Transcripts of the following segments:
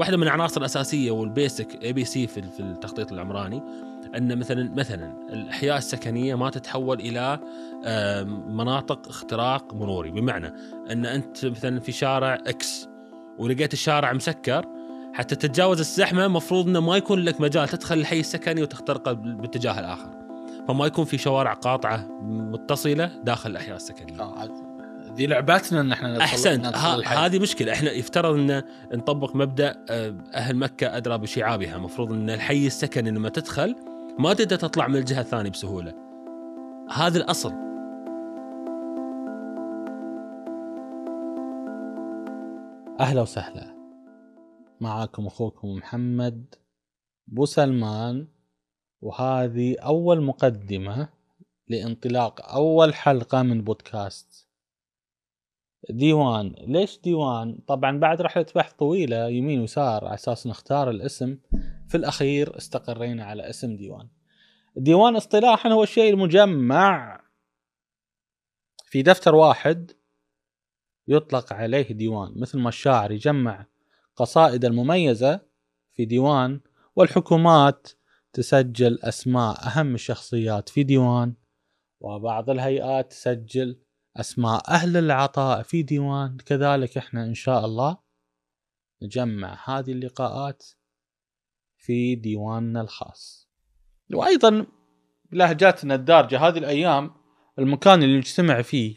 واحدة من العناصر الأساسية وال basic ABC في التخطيط العمراني أن مثلا مثلا الأحياء السكنية ما تتحول إلى مناطق اختراق مروري بمعنى أن أنت مثلا في شارع X ولقيت الشارع مسكر حتى تتجاوز الزحمة المفروض إنه ما يكون لك مجال تدخل الحي السكني وتخترقه باتجاه الآخر. فما يكون في شوارع قاطعة متصلة داخل الأحياء السكنية. آه، ذي لعبتنا إن إحنا ندخل أحسنت. هذه مشكلة. إحنا يفترض إن نطبق مبدأ آه، أهل مكة أدرى بشعابها. المفروض إن الحي السكني لما تدخل ما تقدر تطلع من الجهة الثانية بسهولة. هذا الأصل. أهلا وسهلا. معاكم أخوكم محمد بو سلمان وهذه أول مقدمة لانطلاق أول حلقة من بودكاست ديوان. ليش ديوان؟ طبعا بعد رحله بحث طويلة يمين ويسار على أساس نختار الاسم. في الأخير استقرينا على اسم ديوان. ديوان اصطلاحا هو الشيء المجمع. في دفتر واحد يطلق عليه ديوان مثل ما الشاعر يجمع قصائد المميزة في ديوان والحكومات تسجل أسماء أهم الشخصيات في ديوان وبعض الهيئات تسجل أسماء أهل العطاء في ديوان. كذلك إحنا إن شاء الله نجمع هذه اللقاءات في ديواننا الخاص. وأيضا بلهجاتنا الدارجة هذه الأيام المكان اللي نجتمع فيه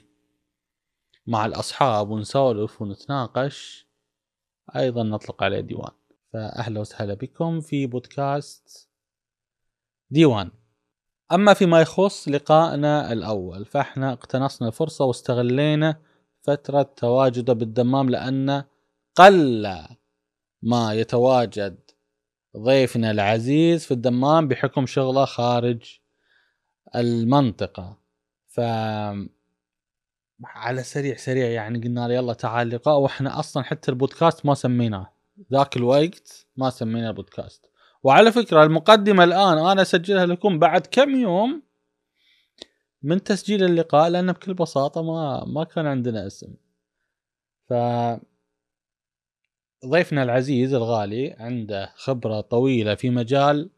مع الأصحاب ونسولف ونتناقش أيضا نطلق عليه ديوان. فأهلا وسهلا بكم في بودكاست ديوان. أما فيما يخص لقائنا الأول فإحنا اقتنصنا الفرصة واستغلينا فترة تواجده بالدمام لأن قل ما يتواجد ضيفنا العزيز في الدمام بحكم شغله خارج المنطقة. ف على سريع سريع يعني قلنا له يلا تعال لقاء وإحنا أصلا حتى البودكاست ما سميناه. ذاك الوقت ما سمينا البودكاست. وعلى فكرة المقدمة الآن أنا أسجلها لكم بعد كم يوم من تسجيل اللقاء لأن بكل بساطة ما ما كان عندنا اسم. ف ضيفنا العزيز الغالي عنده خبرة طويلة في مجال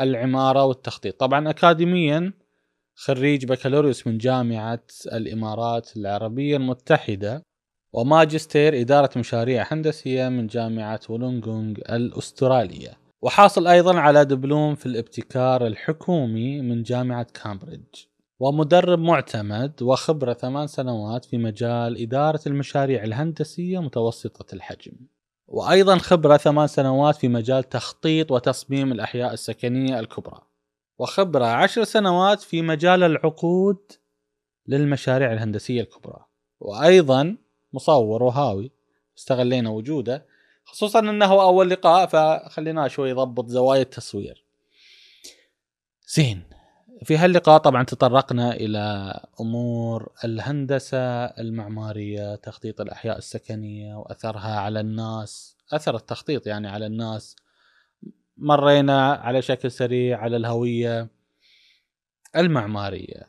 العمارة والتخطيط. طبعا اكاديميا خريج بكالوريوس من جامعة الإمارات العربية المتحدة وماجستير إدارة مشاريع هندسية من جامعة وولونغونغ الأسترالية. وحاصل أيضا على دبلوم في الابتكار الحكومي من جامعة كامبريدج. ومدرب معتمد وخبرة ثمان سنوات في مجال إدارة المشاريع الهندسية متوسطة الحجم. وأيضا خبرة ثمان سنوات في مجال تخطيط وتصميم الأحياء السكنية الكبرى. وخبرة عشر سنوات في مجال العقود للمشاريع الهندسية الكبرى. وأيضا مصور وهاوي. استغلينا وجوده خصوصا إنه أول لقاء فخليناه شوي يضبط زوايا التصوير. زين. في هاللقاء طبعا تطرقنا إلى أمور الهندسة المعمارية تخطيط الأحياء السكنية وأثرها على الناس أثر التخطيط يعني على الناس. مرينا على شكل سريع على الهوية المعمارية.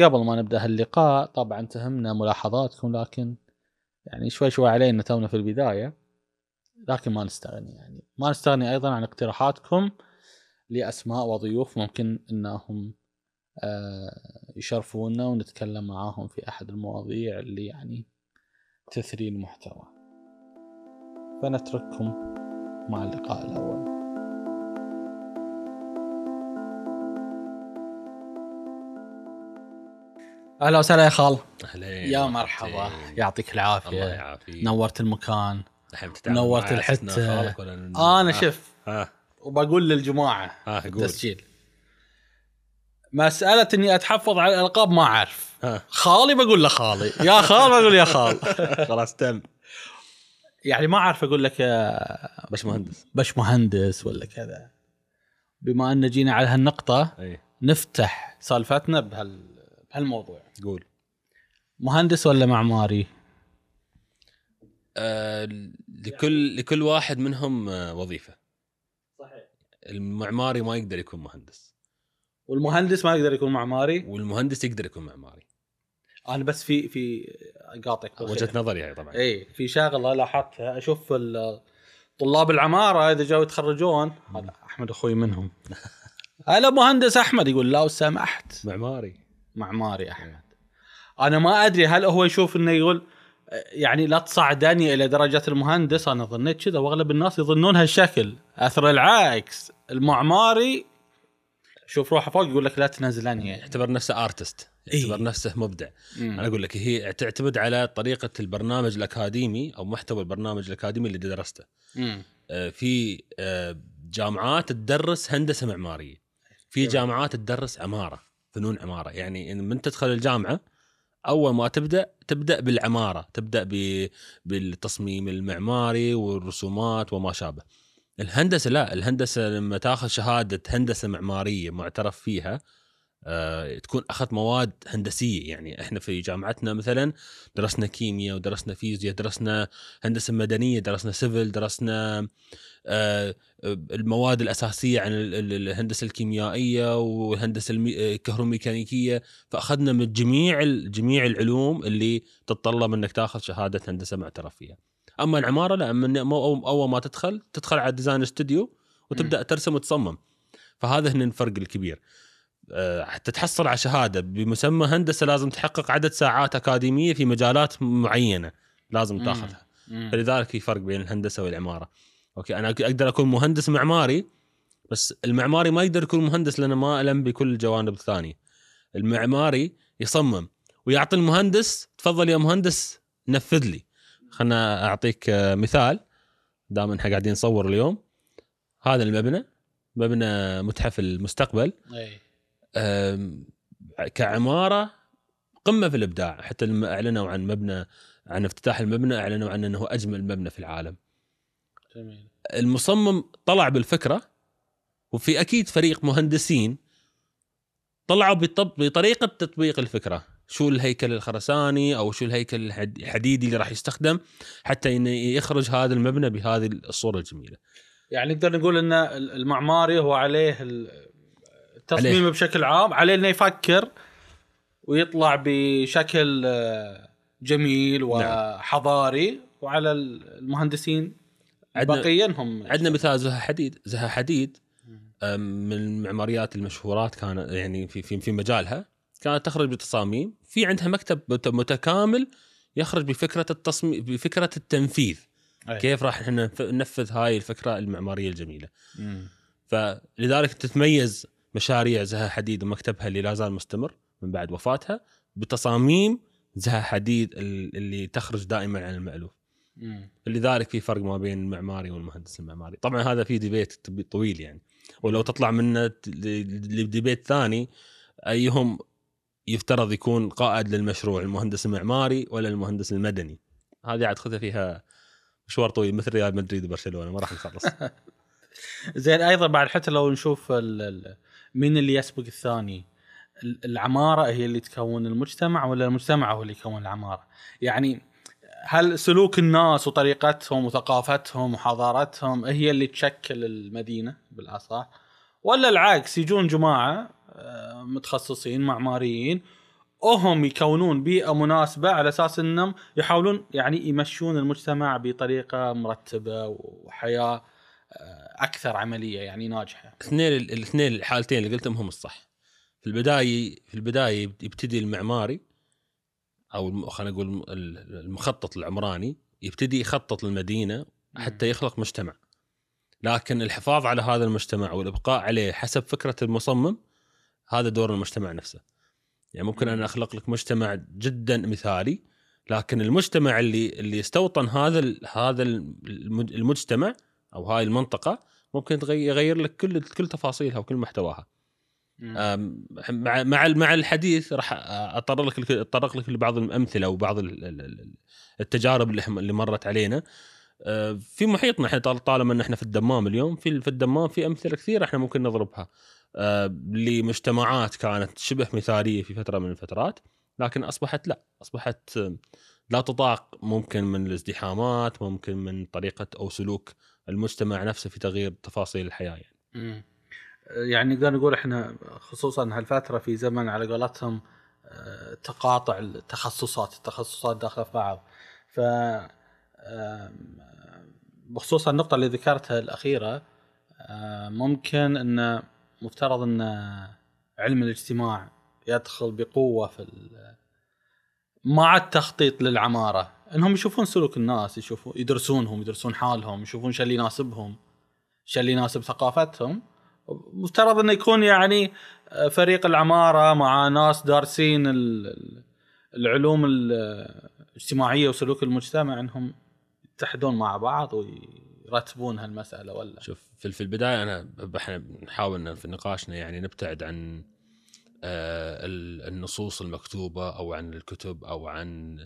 قبل ما نبدأ هاللقاء طبعا تهمنا ملاحظاتكم لكن يعني شوي شوي علينا تونا في البداية. لكن ما نستغني يعني. ما نستغني أيضا عن اقتراحاتكم لأسماء وضيوف ممكن إنهم آه، يشرفونا ونتكلم معاهم في أحد المواضيع اللي يعني تثري المحتوى. فنترككم مع اللقاء الأول. أهلا وسهلا يا خال. أهلين يا مرحبا. يعطيك الله العافيه يعافيك. نورت المكان. الحين بتتعامل نورت ولا إنه- أنا آه، شف ها وبقول للجماعة قول. التسجيل. مسألة إني أتحفظ على الألقاب ما أعرف. ها خالي بقول له خالي يا خال بقول يا خال. خلاص تم. يعني ما أعرف أقول لك يا باش مهندس باش مهندس ولا كذا. بما أن جينا على هالنقطة أي. نفتح سالفتنا بهال بهالموضوع. قول. مهندس ولا معماري؟ آه لكل لكل واحد منهم آه وظيفة. صحيح. المعماري ما يقدر يكون مهندس. والمهندس ما يقدر يكون معماري؟ والمهندس يقدر يكون معماري. أنا بس في في قاطعك وجهة نظري هاي طبعا. اي في شغله لاحظتها. أشوف طلاب العمارة إذا جاوا يتخرجون. هذا أحمد أخوي منهم. هلا مهندس أحمد يقول لو سمحت معماري. معماري أحمد. أنا ما أدري هل هو يشوف إنه يقول يعني لا تصعدني إلى درجة المهندس أنا ظنيت كذا وأغلب الناس يظنون هالشكل أثر العكس المعماري شوف روحه فوق يقول لك لا تنزلني يعتبر نفسه ارتست إيه. يعتبر نفسه مبدع مم. أنا أقول لك هي تعتمد على طريقة البرنامج الأكاديمي أو محتوى البرنامج الأكاديمي اللي درسته مم. آه، في آه، جامعات تدرس هندسة معمارية في جميل. جامعات تدرس عمارة فنون عمارة يعني من تدخل الجامعة أول ما تبدأ تبدأ بالعمارة تبدأ بالتصميم المعماري والرسومات وما شابه. الهندسة لا الهندسة لما تاخذ شهادة هندسة معمارية معترف فيها آه، تكون أخذت مواد هندسية. يعني إحنا في جامعتنا مثلا درسنا كيمياء ودرسنا فيزياء درسنا هندسة مدنية درسنا سيفل درسنا المواد الأساسية عن ال- ال- الهندسة الكيميائية والهندسه الكهروميكانيكيه فأخذنا من جميع جميع العلوم اللي تتطلب إنك تاخذ شهادة هندسة معترف فيها. أما العمارة لا من أول ما تدخل تدخل على design studio وتبدأ ترسم وتصمم. فهذا هنا الفرق الكبير. آه، حتى تحصل على شهادة بمسمى هندسة لازم تحقق عدد ساعات أكاديمية في مجالات معينة لازم. تاخذها. فلذلك في فرق بين الهندسة والعمارة. okay أنا أقدر أكون مهندس معماري بس المعماري ما يقدر يكون مهندس لأنه ما ألم بكل الجوانب الثانية. المعماري يصمم ويعطي المهندس تفضل يا مهندس نفذ لي. خلنا أعطيك آه، مثال. دام إحنا قاعدين نصور اليوم. هذا المبنى مبنى متحف المستقبل. أم، كعمارة قمة في الإبداع. حتى لما أعلنوا عن مبنى عن افتتاح المبنى أعلنوا عن إنه أجمل مبنى في العالم. جميل. المصمم طلع بالفكرة وفي أكيد فريق مهندسين طلعوا بطريقة تطبيق الفكرة. شو الهيكل الخرساني أو شو الهيكل الحد- الحديدي اللي راح يستخدم حتى إنه يخرج هذا المبنى بهذه الصورة الجميلة. يعني نقدر نقول إن المعماري هو عليه ال- التصميم عليه. بشكل عام عليه إنه يفكر ويطلع بشكل آه، جميل وحضاري وعلى المهندسين عندنا- الباقيين هم عندنا مثال زها حديد زها حديد من المعماريات المشهورات كان يعني في في في مجالها كانت تخرج بتصاميم في عندها مكتب مت- متكامل يخرج بفكرة التصميم بفكرة التنفيذ أي. كيف راح إحنا نف- ننفذ هاي الفكرة المعمارية الجميلة مم. فلذلك تتميز مشاريع زها حديد ومكتبها اللي لا زال مستمر من بعد وفاتها بتصاميم زها حديد ال- اللي تخرج دائما عن المألوف. لذلك في فرق ما بين المعماري والمهندس المعماري. طبعا هذا في ديبيت طويل يعني. ولو تطلع منه لديبيت ثاني أيهم يفترض يكون قائد للمشروع المهندس المعماري ولا المهندس المدني؟ هذه عاد خذها فيها مشوار طويل مثل ريال مدريد وبرشلونة ما راح نخلص. زين أيضا بعد حتى لو نشوف مين اللي يسبق الثاني؟ ال- العمارة هي اللي تكون المجتمع ولا المجتمع هو اللي يكون العمارة؟ يعني هل سلوك الناس وطريقتهم وثقافتهم وحضارتهم هي اللي تشكل المدينة بالأصح ولا العكس يجون جماعة آه، متخصصين معماريين وهم يكونون بيئة مناسبة على أساس إنهم يحاولون يعني يمشون المجتمع بطريقة مرتبة وحياة آه، أكثر عملية يعني ناجحة. اثنين الاثنين الحالتين اللي قلتهم هم الصح في البداية في البداية يبتدي المعماري أو خلينا نقول ال- المخطط العمراني يبتدي يخطط المدينة حتى يخلق مجتمع. لكن الحفاظ على هذا المجتمع والإبقاء عليه حسب فكرة المصمم هذا دور المجتمع نفسه. يعني ممكن أنا أخلق لك مجتمع جدا مثالي لكن المجتمع اللي اللي استوطن هذا هذا المج- المجتمع أو هاي المنطقة ممكن يغير لك كل كل تفاصيلها وكل محتواها. مع مع مع الحديث راح أطرق لك اتطرق لك لبعض الأمثلة وبعض ال- ال- ال- التجارب اللي مرت علينا. أه، في محيطنا إحنا طال- طالما ان إحنا في الدمام اليوم في في الدمام في أمثلة كثيره إحنا ممكن نضربها. أه، لمجتمعات كانت شبه مثالية في فترة من الفترات لكن أصبحت لا. أصبحت لا تطاق ممكن من الازدحامات ممكن من طريقة أو سلوك المجتمع نفسه في تغيير تفاصيل الحياة يعني. يعني نقدر نقول إحنا خصوصا هالفترة في زمن على قولتهم آه، تقاطع التخصصات التخصصات داخله في بعض. ف بخصوص النقطة اللي ذكرتها الأخيرة ممكن أن مفترض أن علم الاجتماع يدخل بقوة في مع التخطيط للعمارة. إنهم يشوفون سلوك الناس يشوفون يدرسونهم يدرسون حالهم يشوفون شو اللي يناسبهم شو اللي يناسب ثقافتهم. مفترض إنه يكون يعني آه، فريق العمارة مع ناس دارسين ال- ال- العلوم ال- الاجتماعية وسلوك المجتمع إنهم يتحدون مع بعض ويرتبون هالمسألة ولا؟ شوف في البداية أنا إحنا بنحاول إن في نقاشنا يعني نبتعد عن آه، ال- النصوص المكتوبة أو عن الكتب أو عن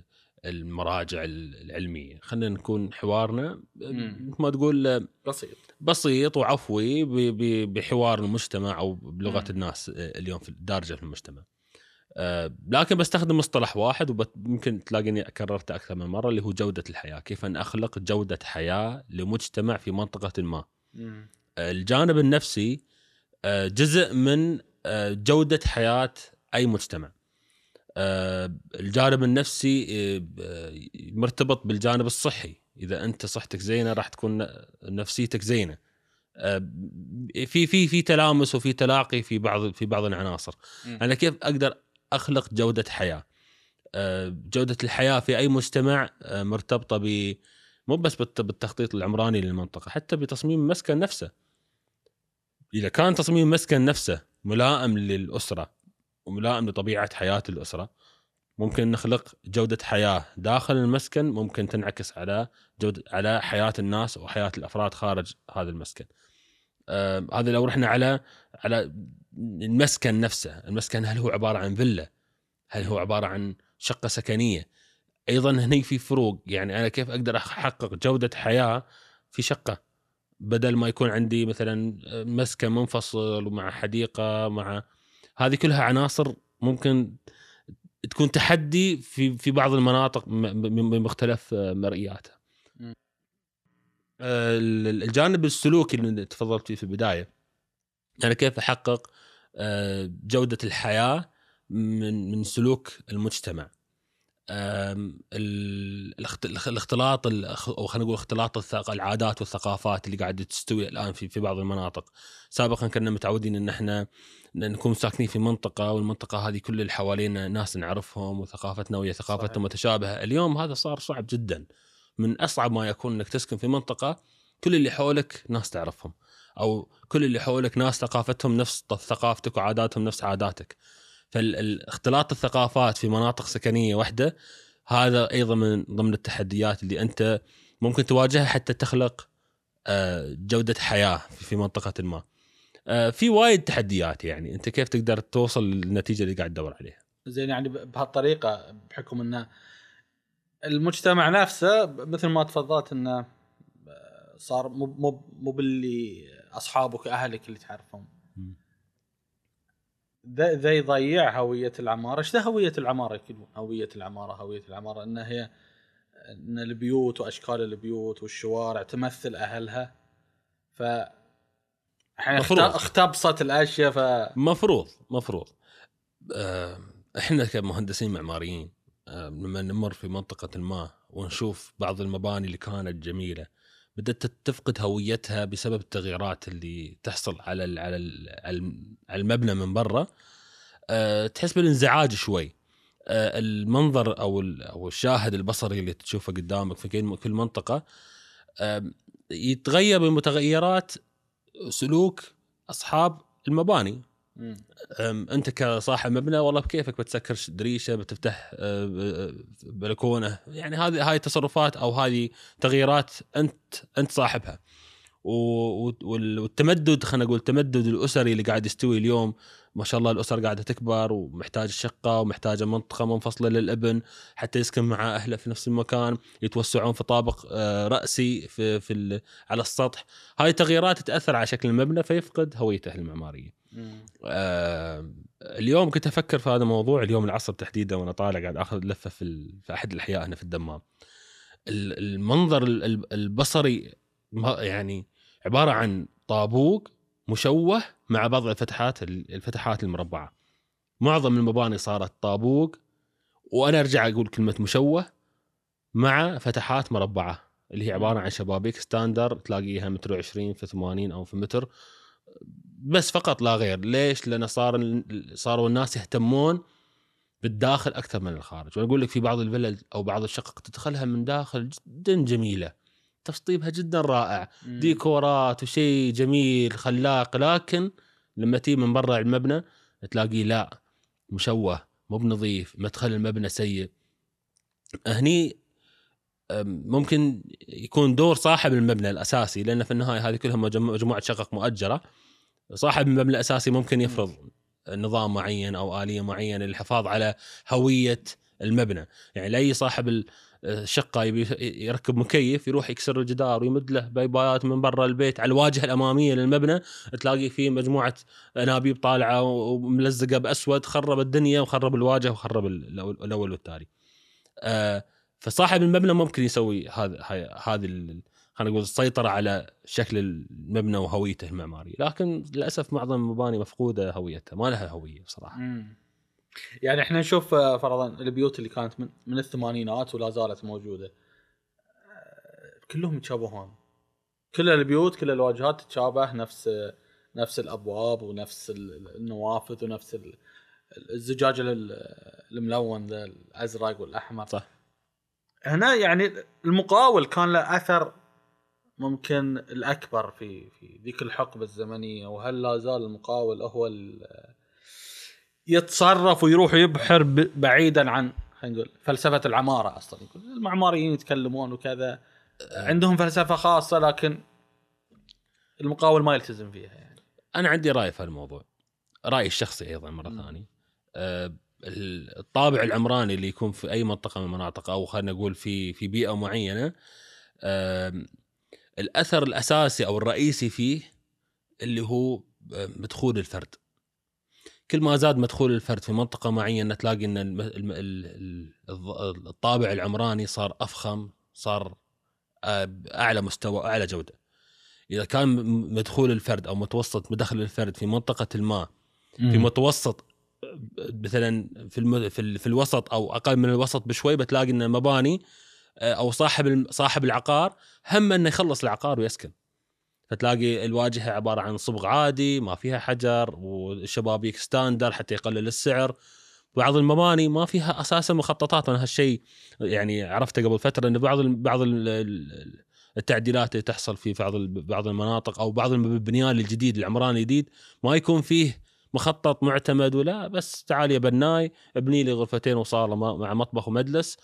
المراجع العلمية. خلينا نكون حوارنا. مثل ما تقول بسيط. بسيط وعفوي بحوار المجتمع أو بلغة مم. الناس اليوم في الدارجه في المجتمع. آه، لكن بستخدم مصطلح واحد ويمكن تلاقيني كررته أكثر من مرة اللي هو جودة الحياة. كيف أن أخلق جودة حياة لمجتمع في منطقة ما. مم. الجانب النفسي آه، جزء من آه، جودة حياة أي مجتمع. الجانب النفسي آه، ب- مرتبط بالجانب الصحي. إذا أنت صحتك زينة راح تكون نفسيتك زينة. آه، في في في تلامس وفي تلاقي في بعض في بعض العناصر. مم. أنا كيف أقدر أخلق جودة حياة؟ آه، جودة الحياة في أي مجتمع آه، مرتبطة ب مو بس بالت- بالتخطيط العمراني للمنطقة حتى بتصميم المسكن نفسه. إذا كان تصميم المسكن نفسه ملائم للأسرة وملائم لطبيعه حياة الأسرة ممكن نخلق جودة حياة داخل المسكن ممكن تنعكس على جوده على حياة الناس وحياه الأفراد خارج هذا المسكن. آه هذا لو رحنا على على المسكن نفسه، المسكن هل هو عبارة عن فيلا؟ هل هو عبارة عن شقة سكنية؟ أيضا هني في فروق يعني أنا كيف أقدر أحقق جودة حياة في شقة بدل ما يكون عندي مثلا مسكن منفصل ومع حديقة مع هذه كلها عناصر ممكن تكون تحدي في في بعض المناطق بمختلف مرئياتها. مم. آه، الجانب السلوكي اللي تفضلت فيه في البداية أنا كيف أحقق آه، جودة الحياة من من سلوك المجتمع. الاختلاط ال- أو خلينا نقول اختلاط العادات والثقافات اللي قاعدة تستوي الآن في في بعض المناطق. سابقا كنا متعودين إن إحنا نكون ساكنين في منطقة والمنطقة هذه كل اللي حوالينا ناس نعرفهم وثقافتنا وهي ثقافتهم. متشابهة. اليوم هذا صار صعب جدا. من أصعب ما يكون إنك تسكن في منطقة كل اللي حولك ناس تعرفهم أو كل اللي حولك ناس ثقافتهم نفس ثقافتك وعاداتهم نفس عاداتك. فالاختلاط الثقافات في مناطق سكنية واحدة هذا أيضا من ضمن التحديات اللي أنت ممكن تواجهها حتى تخلق آه، جودة حياة في منطقة ما. آه، في وايد تحديات يعني أنت كيف تقدر توصل للنتيجة اللي قاعد تدور عليها. زين يعني بهالطريقة بحكم انه المجتمع نفسه مثل ما تفضلت إنه صار مو مو باللي أصحابك اهلك اللي تعرفهم. ذا ذا يضيع هوية العمارة، إيش ذا هوية العمارة يكون هوية العمارة هوية العمارة إن هي إن البيوت وأشكال البيوت والشوارع تمثل أهلها. ف مفروض. اختبصت الأشياء ف مفروض مفروض. آه، إحنا كمهندسين معماريين آه، لما نمر في منطقة ما ونشوف بعض المباني اللي كانت جميلة بدأت تفقد هويتها بسبب التغييرات اللي تحصل على على على المبنى من برا. آه، تحس بالانزعاج شوي. آه، المنظر أو أو الشاهد البصري اللي تشوفه قدامك في كل منطقة يتغير بمتغيرات سلوك أصحاب المباني. أنت كصاحب مبنى والله بكيفك بتسكر دريشة بتفتح أه، أه، بلكونة. يعني هذه هاي تصرفات أو هذه تغييرات انت أنت صاحبها. والتمدد خلينا نقول التمدد الأسري اللي قاعد يستوي اليوم ما شاء الله الأسر قاعدة تكبر ومحتاج شقة ومحتاجة منطقة منفصلة للأبن حتى يسكن مع أهله في نفس المكان يتوسعون في طابق آه، رأسي في في على السطح. هاي التغييرات تأثر على شكل المبنى فيفقد هويته المعمارية. آه اليوم كنت أفكر في هذا الموضوع اليوم العصر تحديدا وأنا طالع قاعد آخذ لفة في ال- في أحد الأحياء هنا في الدمام. ال- المنظر ال- ال- البصري يعني عبارة عن طابوق مشوه مع بعض الفتحات ال- الفتحات المربعة. معظم المباني صارت طابوق وأنا أرجع أقول كلمة مشوه مع فتحات مربعة اللي هي عبارة عن شبابيك ستاندر تلاقيها متر وعشرين في 80 أو في متر. بس فقط لا غير. ليش؟ لأن صار صاروا الناس يهتمون بالداخل أكثر من الخارج. وأنا أقول لك في بعض الفلل أو بعض الشقق تدخلها من داخل جدا جميلة. تشطيبها جدا رائع. مم. ديكورات وشيء جميل خلاق. لكن لما تيجي من برا المبنى تلاقيه لا مشوه مو بنظيف مدخل المبنى سيء. هني ممكن يكون دور صاحب المبنى الأساسي لأن في النهاية هذه كلها مجم- مجموعة شقق مؤجرة. صاحب المبنى الاساسي ممكن يفرض نظام معين أو آلية معينة للحفاظ على هوية المبنى يعني لأي صاحب ال- الشقة يبي يركب مكيف يروح يكسر الجدار ويمد له بايبايات من برا البيت على الواجهة الأمامية للمبنى تلاقي فيه مجموعة أنابيب طالعة وملزقة بأسود خرب الدنيا وخرب الواجهة وخرب ال- الأول والتالي. آه، فصاحب المبنى ممكن يسوي هذا هذه ال- خلينا نقول السيطره على شكل المبنى وهويته المعماريه، لكن للأسف معظم المباني مفقودة هويتها، ما لها هوية بصراحة. مم. يعني إحنا نشوف آه، فرضا البيوت اللي كانت من, من الثمانينات ولا زالت موجودة آه، كلهم يتشابهون كل البيوت كل الواجهات تتشابه نفس نفس الأبواب ونفس ال- النوافذ ونفس ال- الزجاج ال- الملون ذا الأزرق والأحمر صح. هنا يعني المقاول كان له أثر ممكن الأكبر في في ذيك الحقبة الزمنية وهل لا زال المقاول هو يتصرف ويروح يبحر بعيدا عن خلينا نقول فلسفة العمارة أصلا. يقول المعماريين يتكلمون وكذا. عندهم فلسفة خاصة لكن المقاول ما يلتزم فيها يعني. أنا عندي رأي في هالموضوع. رايي الشخصي أيضا مرة. ثانية آه، الطابع العمراني اللي يكون في أي منطقة من المناطق أو خلينا نقول في في بيئة معينة آم، الأثر الأساسي أو الرئيسي فيه اللي هو آه، مدخول الفرد كل ما زاد مدخول الفرد في منطقة معينة تلاقي إن الطابع العمراني صار أفخم صار آه، أعلى مستوى أعلى جودة إذا كان مدخول الفرد أو متوسط مدخل الفرد في منطقة ما في متوسط مثلا في. في, ال... في الوسط أو أقل من الوسط بشوي بتلاقي إن المباني أو صاحب صاحب العقار هم إنه يخلص العقار ويسكن. فتلاقي الواجهة عبارة عن صبغ عادي ما فيها حجر والشبابيك ستاندر حتى يقلل السعر. بعض المباني ما فيها أساسا مخططات. أنا هالشيء يعني عرفته قبل فترة إن بعض بعض ال- ال- التعديلات اللي تحصل في بعض بعض المناطق أو بعض البنيان الجديد العمراني الجديد ما يكون فيه مخطط معتمد ولا بس تعال يا بناي ابني لي غرفتين وصالة مع مطبخ ومجلس.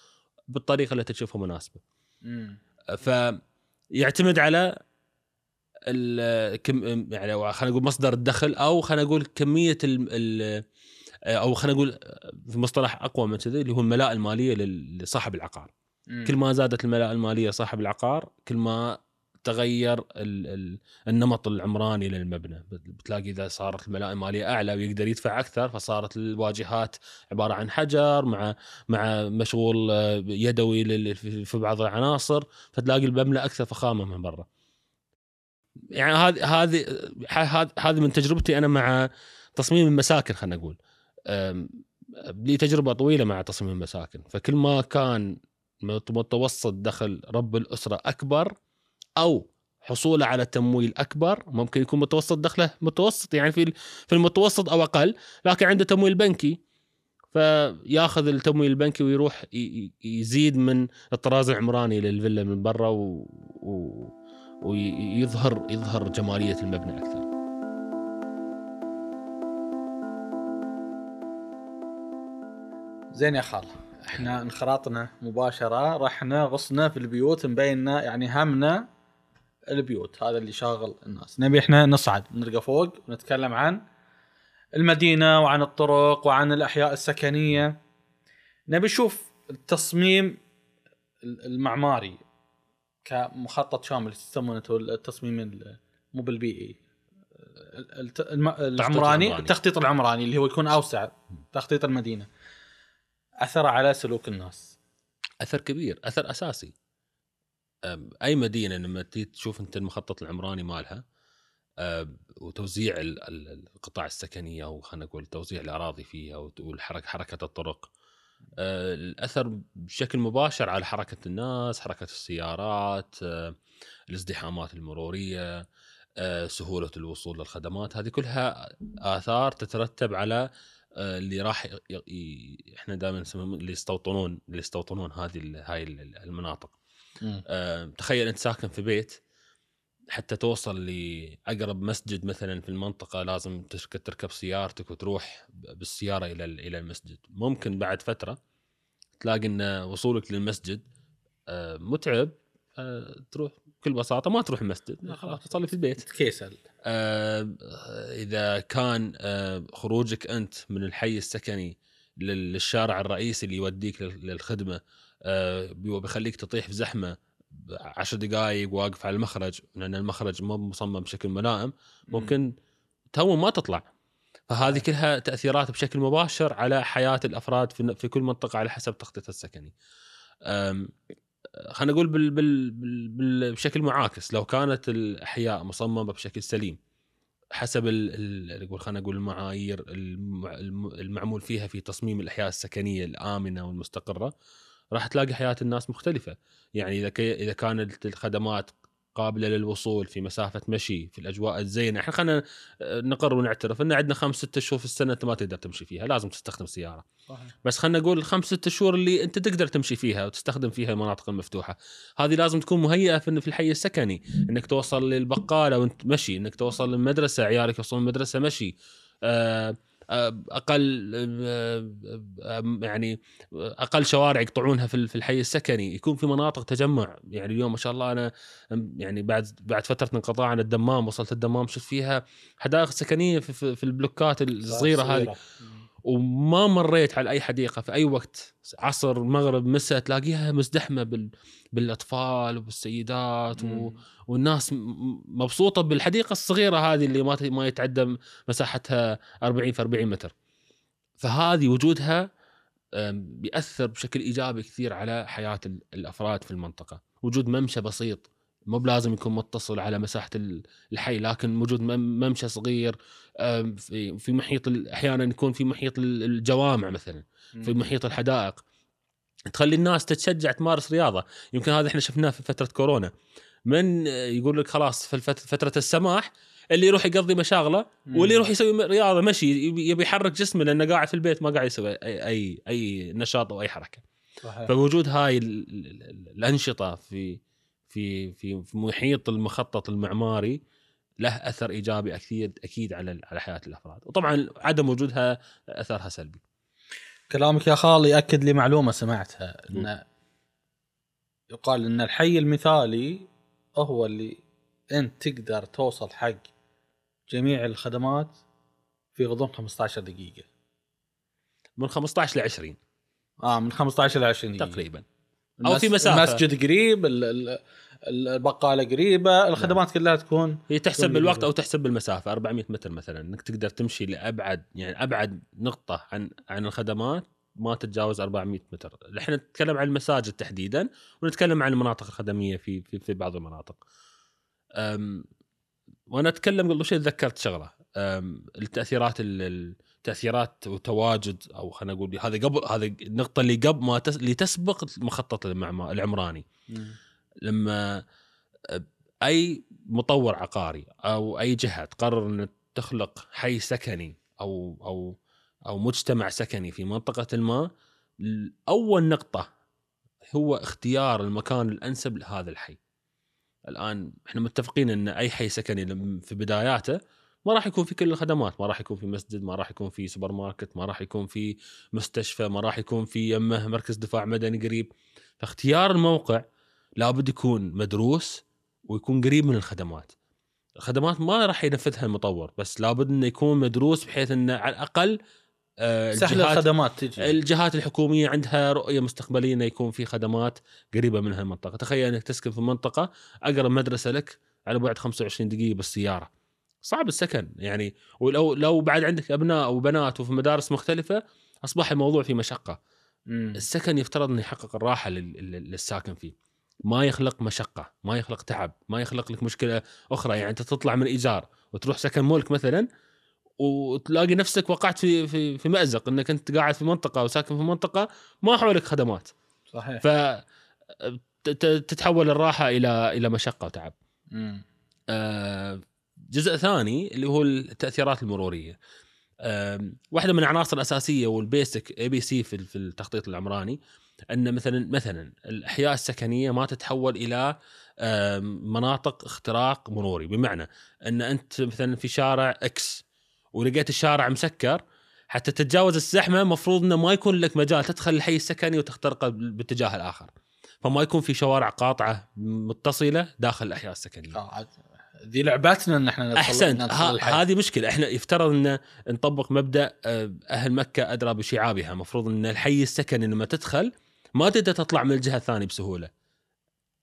بالطريقة اللي تشوفها مناسبة مم. فيعتمد على ال- كم يعني خلينا نقول مصدر الدخل أو خلينا نقول كمية ال ال أو خلينا نقول في مصطلح أقوى من كذا اللي هو الملاءه المالية لصاحب العقار مم. كل ما زادت الملاءه المالية لصاحب العقار كل ما تغير ال ال النمط العمراني للمبنى. بتلاقي إذا صارت الملاءه الماليه أعلى ويقدر يدفع أكثر فصارت الواجهات عبارة عن حجر مع مع مشغول آه، يدوي في بعض العناصر فتلاقي المبنى أكثر فخامة من برا. يعني هذه هذه هذه من تجربتي أنا مع تصميم المساكن خلينا نقول. لي تجربة طويلة مع تصميم المساكن. فكل ما كان مت- متوسط دخل رب الأسرة أكبر أو حصوله على تمويل أكبر ممكن يكون متوسط دخله متوسط يعني في في المتوسط أو أقل لكن عنده تمويل بنكي. فياخذ التمويل البنكي ويروح يزيد من الطراز العمراني للفيلا من برا و... و... ويظهر يظهر جمالية المبنى أكثر. زين يا خال إحنا انخرطنا مباشرة رحنا غصنا في البيوت مبينا يعني همنا البيوت هذا اللي شاغل الناس. نبي إحنا نصعد. نرقى فوق ونتكلم عن المدينة وعن الطرق وعن الأحياء السكنية. نبي نشوف التصميم المعماري كمخطط شامل يسمونه التصميم ال- مو بالبيئي. العمراني. التخطيط العمراني اللي هو يكون أوسع تخطيط المدينة. أثر على سلوك الناس. أثر كبير أثر أساسي. أي مدينة لما تشوف أنت المخطط العمراني مالها وتوزيع ال- ال- القطاع السكنيه أو خلينا نقول توزيع الأراضي فيها والحركه حركة الطرق الأثر بشكل مباشر على حركة الناس، حركة السيارات، الازدحامات المرورية، سهولة الوصول للخدمات، هذه كلها آثار تترتب على اللي راح ي- إحنا دائما نسميهم اللي يستوطنون اللي يستوطنون هذه هاي ال- المناطق. آه، تخيل انت ساكن في بيت حتى توصل لأقرب مسجد مثلا في المنطقة لازم تركب تركب سيارتك وتروح بالسيارة إلى ال- إلى المسجد. ممكن بعد فترة تلاقي إن وصولك للمسجد آه، متعب آه، تروح بكل بساطة ما تروح المسجد لا، خلاص. تصلي في البيت. تكيسل. آه، إذا كان آه، خروجك أنت من الحي السكني لل- للشارع الرئيسي اللي يوديك لل- للخدمة بيخليك تطيح في زحمة عشر دقائق واقف على المخرج لأن المخرج مو مصمم بشكل ملائم ممكن تو ما تطلع. فهذه كلها تأثيرات بشكل مباشر على حياة الأفراد في كل منطقة على حسب تخطيطها السكني. خلينا نقول بال بال بال بال بشكل معاكس. لو كانت الأحياء مصممة بشكل سليم حسب ال- نقول خلينا نقول المعايير الم- الم- المعمول فيها في تصميم الأحياء السكنية الآمنة والمستقرة راح تلاقي حياة الناس مختلفة. يعني إذا كي إذا كانت الخدمات قابلة للوصول في مسافة مشي في الأجواء الزينة إحنا خلينا نقر ونعترف إن عندنا خمس ست شهور في السنة أنت ما تقدر تمشي فيها لازم تستخدم سيارة. صحيح. بس خلينا نقول الخمس ست شهور اللي أنت تقدر تمشي فيها وتستخدم فيها المناطق المفتوحة. هذه لازم تكون مهيئة في في الحي السكني. إنك توصل للبقالة وأنت مشي إنك توصل للمدرسة عيالك يوصلون المدرسة مشي. آه، آه، أقل آه، آه، يعني أقل شوارع يقطعونها في الحي السكني. يكون في مناطق تجمع. يعني اليوم ما شاء الله أنا يعني بعد بعد فترة انقطاع عن الدمام وصلت الدمام شفت فيها حدائق سكنية في, في, في البلوكات الصغيرة هذه. وما مريت على أي حديقة في أي وقت. عصر مغرب مساء تلاقيها مزدحمة بال... بالأطفال وبالسيدات و... والناس مبسوطة بالحديقة الصغيرة هذه اللي ما ما يتعدى مساحتها 40 في 40 متر. فهذه وجودها بيأثر بشكل إيجابي كثير على حياة ال- الأفراد في المنطقة. وجود ممشى بسيط مو بلازم يكون متصل على مساحة ال- الحي لكن وجود مم- ممشى صغير في محيط أحيانا يكون في محيط ال- الجوامع مثلا في محيط الحدائق. تخلي الناس تتشجع تمارس رياضة. يمكن هذا إحنا شفناه في فترة كورونا. من يقول لك خلاص في فترة السماح اللي يروح يقضي مشاغله. واللي يروح يسوي رياضة مشي يبي يحرك جسمه لأنه قاعد في البيت ما قاعد يسوي أي أي, أي نشاط أو أي حركة. صحيح. فوجود هاي ال- ال- ال- الأنشطة في في في في محيط المخطط المعماري له أثر إيجابي أكيد أكيد على على حياة الأفراد. وطبعا عدم وجودها أثرها سلبي. كلامك يا خالي يأكد لي معلومة سمعتها إن يقال إن الحي المثالي هو اللي أنت تقدر توصل حق جميع الخدمات في غضون 15 دقيقة. من 15 ل 20 آه من 15 ل 20 دقيقة. تقريبا. أو في مسافة. المسجد قريب ال- ال- البقالة قريبة الخدمات كلها تكون هي تحسب بالوقت. أو تحسب بالمسافة 400 متر مثلا إنك تقدر تمشي لأبعد يعني أبعد نقطة عن عن الخدمات ما تتجاوز 400 متر، إحنا نتكلم عن المساجد تحديدا ونتكلم عن المناطق الخدمية في في, في بعض المناطق. أم وأنا أتكلم قبل شيء تذكرت شغلة التأثيرات ال- التاثيرات وتواجد أو خلينا نقول هذه قبل هذه النقطة اللي قبل ما تس... اللي تسبق المخطط العمراني. لما أي مطور عقاري أو أي جهة تقرر ان تخلق حي سكني أو أو أو مجتمع سكني في منطقة ما اول نقطة هو اختيار المكان الأنسب لهذا الحي. الآن إحنا متفقين إن أي حي سكني في بداياته ما راح يكون في كل الخدمات، ما راح يكون في مسجد، ما راح يكون في سوبر ماركت، ما راح يكون في مستشفى، ما راح يكون في يمه مركز دفاع مدني قريب. فاختيار الموقع لابد يكون مدروس ويكون قريب من الخدمات. الخدمات ما راح ينفذها المطور بس لابد إنه يكون مدروس بحيث إنه على الأقل آه، سهل الجهات- الخدمات تجي الجهات الحكومية عندها رؤية مستقبلية إنه يكون في خدمات قريبة من هالمنطقه، تخيل إنك تسكن في منطقة أقرب مدرسة لك على بعد 25 دقيقة بالسيارة. صعب السكن يعني ولو لو بعد عندك أبناء وبنات وفي مدارس مختلفة أصبح الموضوع في مشقة. السكن يفترض إنه يحقق الراحة لل- لل- للساكن فيه. ما يخلق مشقة، ما يخلق تعب، ما يخلق لك مشكلة أخرى. يعني أنت تطلع من إيجار وتروح سكن ملك مثلا وتلاقي نفسك وقعت في في في مأزق إنك أنت قاعد في منطقة وساكن في منطقة ما حولك خدمات. صحيح. ف تتحول الراحة إلى إلى مشقة وتعب. آه، جزء ثاني اللي هو التأثيرات المرورية. آم، واحدة من العناصر الأساسية وال basic ABC في في التخطيط العمراني. أن مثلا مثلا الأحياء السكنية ما تتحول إلى مناطق اختراق مروري بمعنى أن أنت مثلا في شارع إكس ولقيت الشارع مسكر حتى تتجاوز الزحمة مفروض إنه ما يكون لك مجال تدخل الحي السكني وتخترقه بالاتجاه الآخر. فما يكون في شوارع قاطعة متصلة داخل الأحياء السكنية. آه، ذي لعبتنا إن إحنا ندخل أحسنت. هذه مشكلة. إحنا يفترض إن نطبق مبدأ آه، أهل مكة أدرى بشعابها. المفروض إن الحي السكني لما تدخل ما تقدر تطلع من الجهة الثانية بسهولة.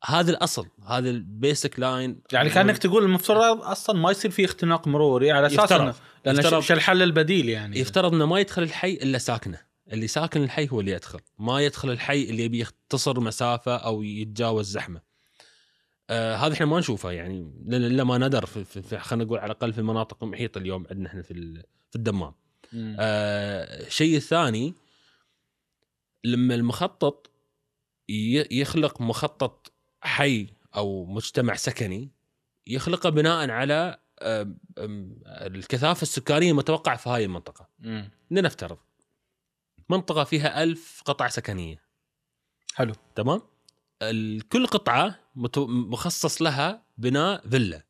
هذا الأصل هذا ال baseline يعني كأنك تقول المفترض أصلا ما يصير في اختناق مروري على أساس يفترض. انه لأن يفترض. إيش الحل البديل يعني؟ يفترض إنه ما يدخل الحي إلا ساكنة. اللي ساكن الحي هو اللي يدخل. ما يدخل الحي اللي يبي يختصر مسافة أو يتجاوز زحمة. آه هذا إحنا ما نشوفه يعني إلا ما ندر في, في, في خلينا نقول على الأقل في المناطق المحيطه اليوم عندنا إحنا في في الدمام. آه، الشيء الثاني لما المخطط يخلق مخطط حي أو مجتمع سكني يخلقه بناء على الكثافة السكانية المتوقعة في هاي المنطقة. لنفترض منطقة فيها ألف قطعة سكنية. حلو. تمام؟ كل قطعة مخصص لها بناء فيلا.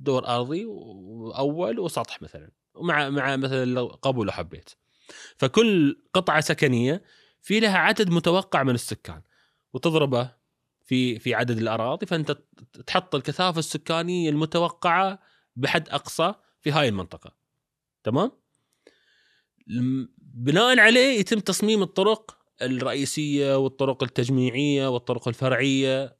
دور أرضي وأول وسطح مثلا. ومع مع مثلا لو قبو لو حبيت. فكل قطعة سكنية في لها عدد متوقع من السكان. وتضربه في في عدد الأراضي فأنت تحط الكثافة السكانية المتوقعة بحد أقصى في هاي المنطقة. تمام؟ بناء عليه يتم تصميم الطرق الرئيسية والطرق التجميعية والطرق الفرعية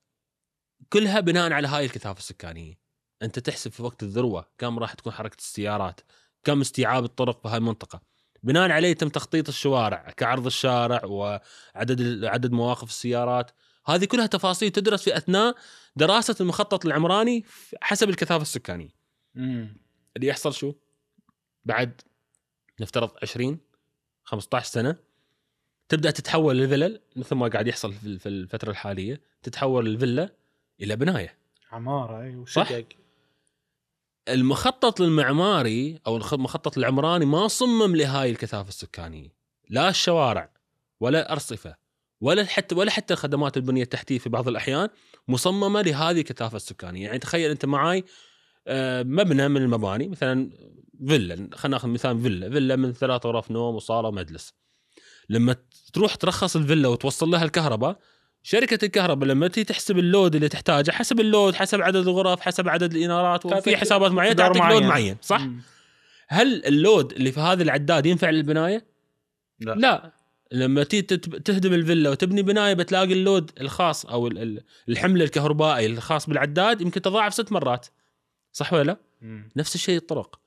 كلها بناء على هاي الكثافة السكانية. أنت تحسب في وقت الذروة كم راح تكون حركة السيارات كم استيعاب الطرق في هاي المنطقة. بناء عليه يتم تخطيط الشوارع كعرض الشارع وعدد عدد مواقف السيارات. هذه كلها تفاصيل تدرس في أثناء دراسة المخطط العمراني حسب الكثافة السكانية. مم. اللي يحصل شو؟ بعد نفترض 20 15 سنة تبدأ تتحول الفلل مثل ما قاعد يحصل في الفترة الحالية تتحول الفيلا إلى بناية. عمارة إي؟ وشقق. المخطط المعماري أو المخطط العمراني ما صمم لهاي الكثافة السكانية. لا الشوارع ولا الأرصفة ولا حتى ولا حتى الخدمات البنية التحتية في بعض الأحيان مصممة لهذه الكثافة السكانية. يعني تخيل أنت معاي آه، مبنى من المباني مثلا فيلا خلينا ناخذ مثال فيلا. فيلا من ثلاث غرف نوم وصالة ومجلس. لما تروح ترخص الفيلا وتوصل لها الكهرباء شركة الكهرباء لما تيجي تحسب ال load اللي تحتاجه حسب ال load حسب عدد الغرف حسب عدد الإنارات وفي حسابات معينة تعطيك load معين. معين صح؟ مم. هل ال load اللي في هذا العداد ينفع للبناية؟ لا. لا لما تيجي تت- تهدم الفيلا وتبني بناية بتلاقي ال load الخاص أو ال- ال- الحمل الكهربائي الخاص بالعداد يمكن تضاعف ست مرات صح ولا لا؟ نفس الشيء الطرق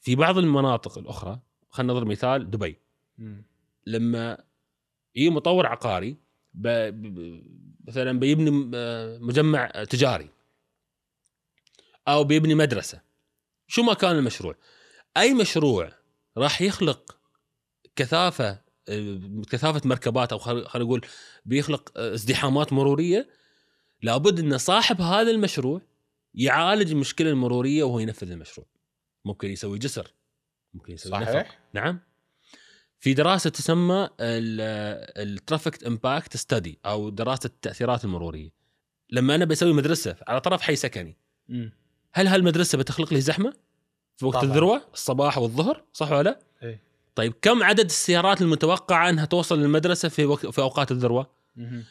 في بعض المناطق الأخرى خلينا نضرب مثال دبي مم. لما يجي مطور عقاري ب... مثلا بيبني آه، مجمع تجاري أو بيبني مدرسة. شو ما كان المشروع؟ أي مشروع راح يخلق كثافة آه، كثافة مركبات أو خل- خلينا نقول بيخلق آه، ازدحامات مرورية لابد إن صاحب هذا المشروع يعالج المشكلة المرورية وهو ينفذ المشروع. ممكن يسوي جسر ممكن يسوي نفق. صحيح. نعم. في دراسة تسمى ال traffic impact study أو دراسة التأثيرات المرورية لما أنا بسوي مدرسة على طرف حي سكني. هل هالمدرسة بتخلق لي زحمة في وقت طبعاً. الذروة الصباح والظهر صح ولا لا إيه. طيب كم عدد السيارات المتوقعة إنها توصل للمدرسة في وقت في أوقات الذروة.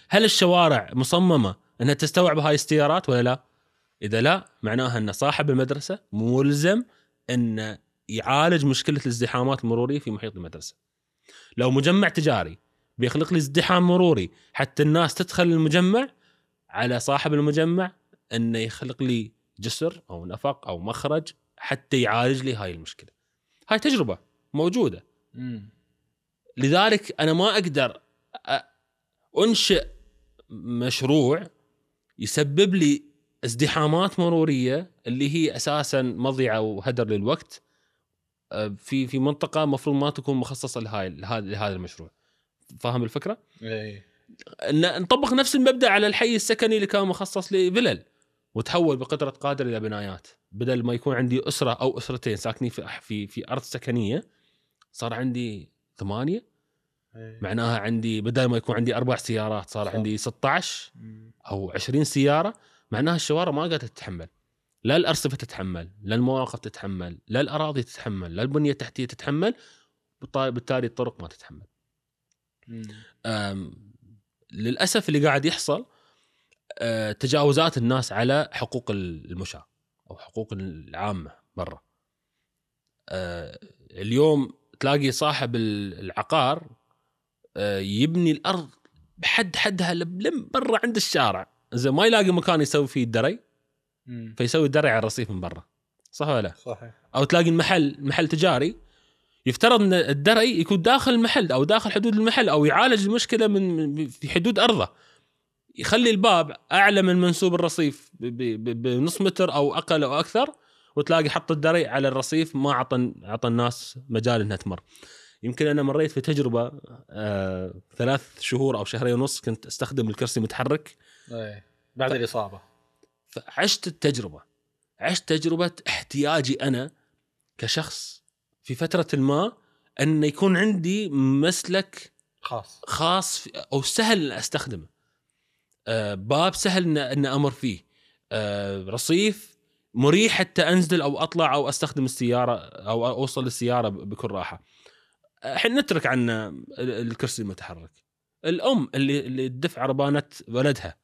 هل الشوارع مصممة إنها تستوعب هاي السيارات ولا لا إذا لا معناها إن صاحب المدرسة ملزم ان يعالج مشكلة الازدحامات المرورية في محيط المدرسة لو مجمع تجاري بيخلق لي ازدحام مروري حتى الناس تدخل المجمع على صاحب المجمع إنه يخلق لي جسر أو نفق أو مخرج حتى يعالج لي هاي المشكلة. هاي تجربة موجودة. مم. لذلك أنا ما أقدر أنشئ مشروع يسبب لي ازدحامات مرورية اللي هي أساسا مضيعة وهدر للوقت. في في منطقة المفروض ما تكون مخصصة لهاي لهذا لهذا المشروع فاهم الفكرة؟ اي نطبق نفس المبدأ على الحي السكني اللي كان مخصص لفلل وتحول بقدرة قادر إلى بنايات بدل ما يكون عندي أسرة أو أسرتين ساكنين في في في أرض سكنية صار عندي ثمانية إي. معناها عندي بدل ما يكون عندي أربع سيارات صار صح. عندي 16 مم. أو 20 سيارة معناها الشوارع ما قادرة تتحمل لا الأرصفة تتحمل لا المواقف تتحمل لا الأراضي تتحمل لا البنية التحتية تتحمل بالتالي الطرق ما تتحمل. للأسف اللي قاعد يحصل أه، تجاوزات الناس على حقوق المشاة أو حقوق العامة برا. أه، اليوم تلاقي صاحب ال- العقار أه، يبني الأرض بحد حدها لم برا عند الشارع. زين ما يلاقي مكان يسوي فيه الدري. مم. فيسوي الدري على الرصيف من برا. صح ولا لا؟ صحيح. أو تلاقي المحل محل تجاري يفترض إن الدري يكون داخل المحل أو داخل حدود المحل أو يعالج المشكلة من في حدود أرضه. يخلي الباب أعلى من منسوب الرصيف بنص متر أو أقل أو أكثر وتلاقي حط الدري على الرصيف ما عطى عطى الناس مجال إنها تمر. يمكن أنا مريت في تجربة آه ثلاث شهور أو شهرين ونص كنت أستخدم الكرسي متحرك. اي بعد الإصابة. فعشت التجربة. عشت تجربة احتياجي أنا كشخص في فترة ما أن يكون عندي مسلك خاص. خاص أو سهل أستخدمه. آه، باب سهل ان إن أمر فيه. آه، رصيف مريح حتى أنزل أو أطلع أو أستخدم السيارة أو أوصل للسياره بكل راحة. الحين نترك عن ال- الكرسي المتحرك. الأم اللي اللي تدفع ربانة ولدها.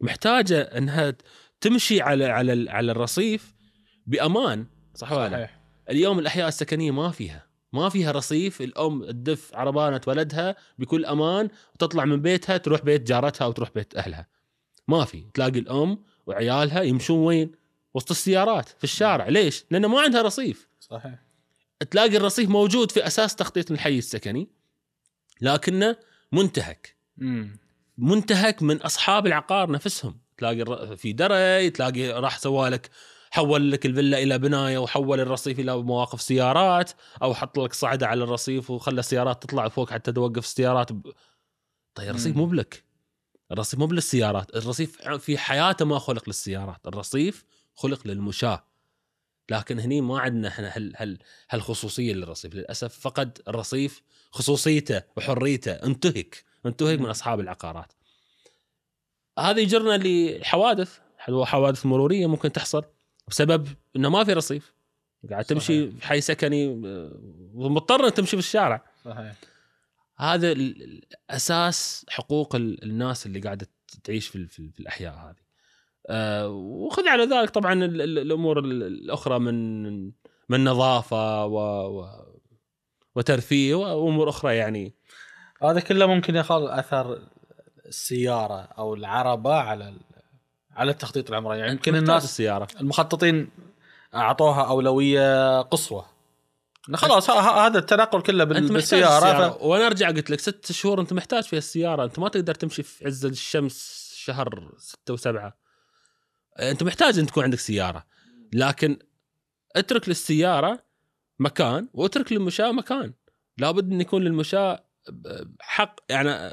محتاجة إنها تمشي على على على الرصيف بأمان صح ولا لا؟ صحيح. اليوم الأحياء السكنية ما فيها ما فيها رصيف الأم تدف عربانة ولدها بكل أمان وتطلع من بيتها تروح بيت جارتها أو تروح بيت أهلها. ما في تلاقي الأم وعيالها يمشون وين؟ وسط السيارات في الشارع. ليش؟ لأن ما عندها رصيف. صحيح. تلاقي الرصيف موجود في أساس تخطيط الحي السكني لكنه منتهك. مم. منتهك من أصحاب العقار نفسهم. تلاقي في دري تلاقي راح سوالك حول لك الفيلا إلى بناية وحول الرصيف إلى مواقف سيارات أو حط لك صعده على الرصيف وخلى السيارات تطلع فوق حتى توقف السيارات ب... طيب الرصيف. مو بلك الرصيف مو للسيارات الرصيف في حياته ما خلق للسيارات الرصيف خلق للمشاة لكن هني ما عندنا إحنا هال هال هالخصوصية للرصيف للأسف فقد الرصيف خصوصيته وحريته انتهك انتهك من. أصحاب العقارات هذا يجرنا لحوادث. حوادث مرورية ممكن تحصل بسبب إنه ما في رصيف. قاعد تمشي في حي سكني ومضطر إنك تمشي في الشارع. صحيح. هذا أساس حقوق ال- الناس اللي قاعدة تعيش في, في, ال- في الأحياء هذه. آه، وخذ على ذلك طبعا ال- ال- الأمور ال- الأخرى من من نظافة و, و وترفيه وأمور أخرى يعني. هذا كله ممكن يخل أثر السيارة أو العربة على على التخطيط العمراني. يعني يمكن الناس السيارة. المخططين أعطوها أولوية قصوى. خلاص هذا التنقل كله بال- بالسيارة. ف... وأنا أرجع قلت لك ست شهور أنت محتاج فيها السيارة. أنت ما تقدر تمشي في عز الشمس شهر ستة وسبعة. أنت محتاج أن تكون عندك سيارة. لكن اترك للسيارة مكان واترك للمشاة مكان. لابد أن يكون للمشاة حق يعني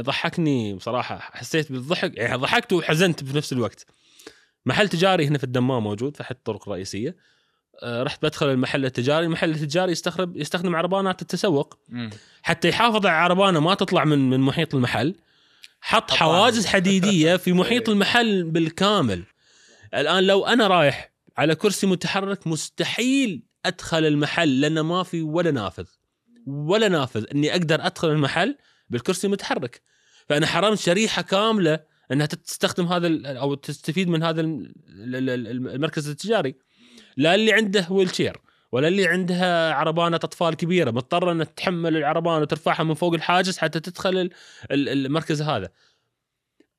ضحكني بصراحة. حسيت بالضحك يعني ضحكت وحزنت بنفس الوقت. محل تجاري هنا في الدمام موجود في أحد الطرق الرئيسية. آه، رحت بدخل المحل التجاري المحل التجاري يستخرب يستخدم عربانات التسوق. مم. حتى يحافظ على عربانة ما تطلع من من محيط المحل. حط. حواجز حديدية في محيط إيه. المحل بالكامل. الآن لو أنا رايح على كرسي متحرك مستحيل أدخل المحل لأنه ما في ولا نافذ. ولا نافذ. إني أقدر أدخل المحل بالكرسي المتحرك فأنا حرمت شريحة كاملة إنها تستخدم هذا أو تستفيد من هذا ال- ال- ال- المركز التجاري. لا اللي عنده ويل شير ولا اللي عندها عربانة أطفال كبيرة مضطرة إنها تحمل العربانة وترفعها من فوق الحاجز حتى تدخل ال- ال- المركز هذا.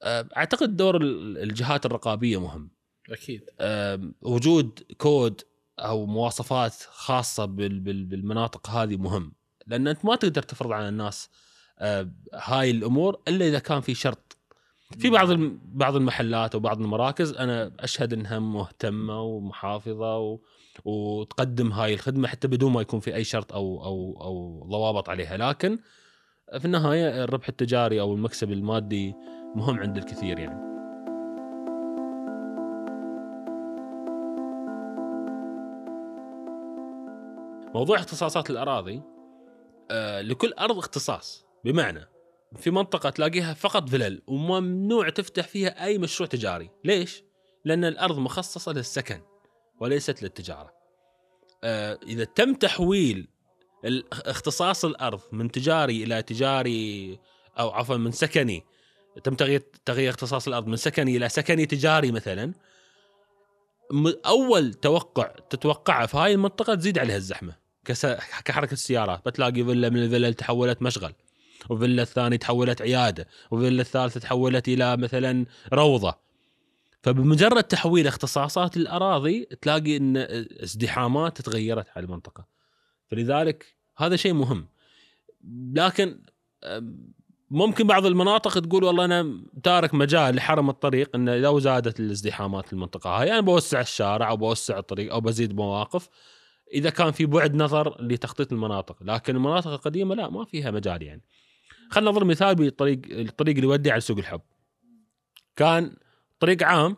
أه، أعتقد دور ال- الجهات الرقابية مهم. أكيد. أم، وجود كود أو مواصفات بال- بالمناطق هذه مهم. لأن أنت ما تقدر تفرض على الناس أه، هاي الأمور إلا إذا كان في شرط. في بعض بعض المحلات وبعض المراكز أنا أشهد إنها مهتمة ومحافظة و... وتقدم هاي الخدمة حتى بدون ما يكون في أي شرط أو أو أو ضوابط عليها. لكن في النهاية الربح التجاري أو المكسب المادي مهم عند الكثير يعني. موضوع اختصاصات الأراضي آه لكل أرض اختصاص. بمعنى في منطقة تلاقيها فقط فلل وممنوع تفتح فيها أي مشروع تجاري. ليش؟ لأن الأرض مخصصة للسكن وليست للتجارة. آه إذا تم تحويل اختصاص الأرض من تجاري إلى تجاري أو عفوا من سكني تم تغيير تغيير اختصاص الأرض من سكني إلى سكني تجاري مثلا أول توقع تتوقعه في هاي المنطقة تزيد عليها الزحمة. كس- كحركة السيارات بتلاقي فيلا من الفلل تحولت مشغل. وفيلا الثاني تحولت عيادة وفيلا الثالثة تحولت إلى مثلا روضة. فبمجرد تحويل اختصاصات الأراضي تلاقي إن ازدحامات تغيرت على المنطقة. فلذلك هذا شيء مهم. لكن ممكن بعض المناطق تقول والله أنا تارك مجال لحرم الطريق انه لو زادت الازدحامات المنطقة هاي أنا بوسع الشارع أو بوسع الطريق أو بزيد مواقف إذا كان في بعد نظر لتخطيط المناطق. لكن المناطق القديمة لا ما فيها مجال يعني. خلينا نضرب مثال بالطريق الطريق اللي يودي على سوق الحب. كان طريق عام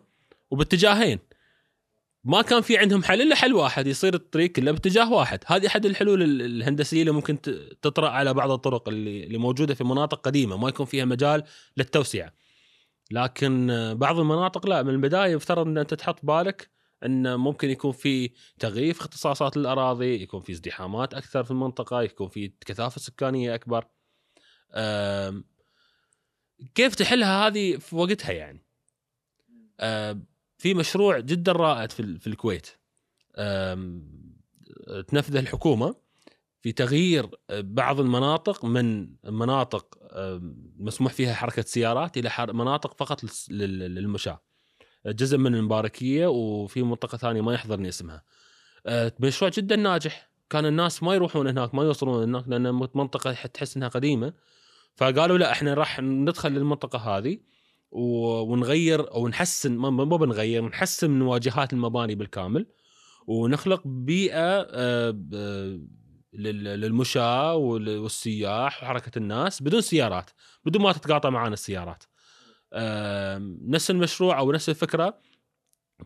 وباتجاهين. ما كان في عندهم حل إلا حل واحد يصير الطريق كله باتجاه واحد. هذه أحد الحلول ال- الهندسية اللي ممكن تطرأ على بعض الطرق اللي موجودة في مناطق قديمة ما يكون فيها مجال للتوسعه لكن بعض المناطق لا من البداية يفترض إن أنت تحط بالك إن ممكن يكون في تغيير في اختصاصات الاراضي يكون في ازدحامات أكثر في المنطقة يكون في كثافة سكانية أكبر. كيف تحلها هذه في وقتها يعني؟ في مشروع جدا رائد في ال- في الكويت. تنفذه الحكومة في تغيير بعض المناطق من مناطق مسموح فيها حركة سيارات إلى مناطق فقط للمشاة. جزء من المباركية وفي منطقة ثانية ما يحضرني اسمها. آه، مشروع جدا ناجح. كان الناس ما يروحون هناك ما يوصلون هناك لأن منطقة تحس إنها قديمة. فقالوا لا إحنا راح ندخل للمنطقة هذه ونغير أو نحسن ما بنغير نحسن من واجهات المباني بالكامل ونخلق بيئة آه، للمشاة وال- والسياح وحركة الناس بدون سيارات بدون ما تتقاطع معنا السيارات. نفس المشروع أو نفس الفكرة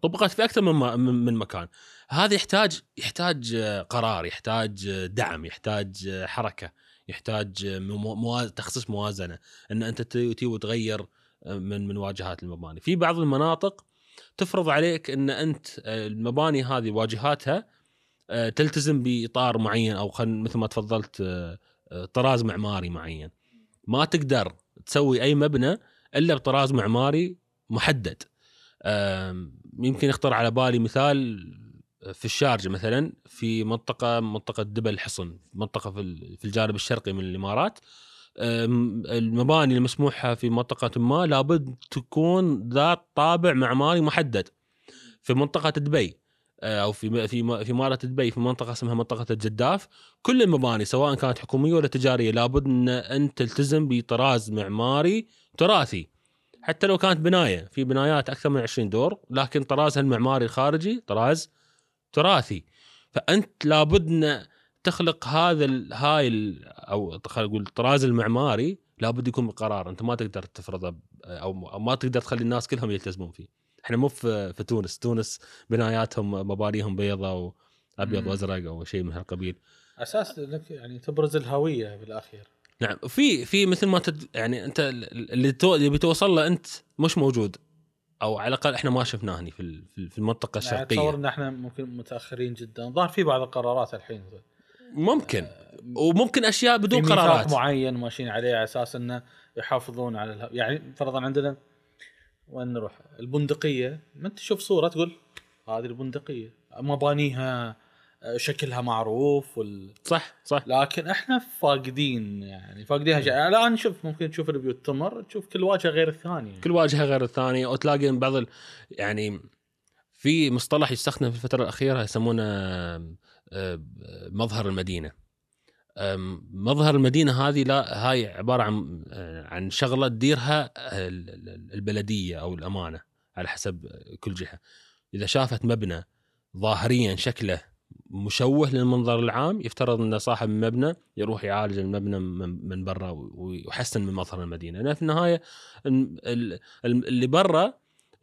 طبقت في أكثر من من مكان. هذا يحتاج يحتاج قرار يحتاج دعم يحتاج حركة. يحتاج آه، مو- موا- تخصيص موازنة إن أنت تي وتغير آه، من من واجهات المباني. في بعض المناطق تفرض عليك إن أنت آه، المباني هذه واجهاتها آه، تلتزم بإطار معين أو خل مثل ما تفضلت طراز معماري معين. ما تقدر تسوي أي مبنى إلا بطراز معماري محدد. يمكن يخطر على بالي مثال في الشارجه مثلا في منطقة منطقة دبل الحصن منطقة في ال- في الجانب الشرقي من الإمارات. المباني المسموحة في منطقة ما لابد تكون ذات طابع معماري محدد. في منطقة دبي آه، أو في في في إمارة دبي في منطقة اسمها منطقة الجداف كل المباني سواء كانت حكومية ولا تجارية لابد أن انت تلتزم بطراز معماري تراثي. حتى لو كانت بناية في بنايات أكثر من 20 دور لكن طرازها المعماري الخارجي طراز تراثي. فأنت لابد أن تخلق هذا ال- هاي ال- أو خلينا نقول الطراز المعماري لابد يكون بقرار. أنت ما تقدر تفرضه أو ما تقدر تخلي الناس كلهم يلتزمون فيه. إحنا مو في في تونس. تونس بناياتهم مبانيهم بيضاء وابيض. وأزرق أو شيء من هالقبيل. أساس انك يعني تبرز الهوية بالأخير. نعم. في في مثل ما تد يعني أنت اللي تو اللي بتوصل له أنت مش موجود. أو على الأقل إحنا ما شفناه هني في في المنطقة يعني اتصور الشرقيه إن إحنا ممكن متأخرين جدا. ظهر في بعض القرارات الحين. ممكن. وممكن أشياء بدون قرارات. معين ماشيين عليه على أساس إنه يحافظون على الهو... يعني فرضا عندنا وين نروح؟ البندقية. ما أنت تشوف صورة تقول هذه البندقية. مبانيها آه، شكلها معروف وال... صح صح. لكن إحنا فاقدين يعني فاقدين اشياء الآن شوف ممكن تشوف البيوت تمر تشوف كل واجهة غير الثانية. كل واجهة غير الثانية. وتلاقي بعض ال... يعني في مصطلح يستخدم في الفترة الأخيرة يسمونه آه، مظهر المدينة. مظهر المدينة هذه لا هاي عبارة عن آه، عن شغلة تديرها ال- ال- البلدية أو الأمانة على حسب كل جهة. إذا شافت مبنى ظاهريا شكله مشوه للمنظر العام يفترض ان صاحب المبنى يروح يعالج المبنى من برا ويحسن من مظهر المدينة. لأن في النهاية ال- ال- اللي برا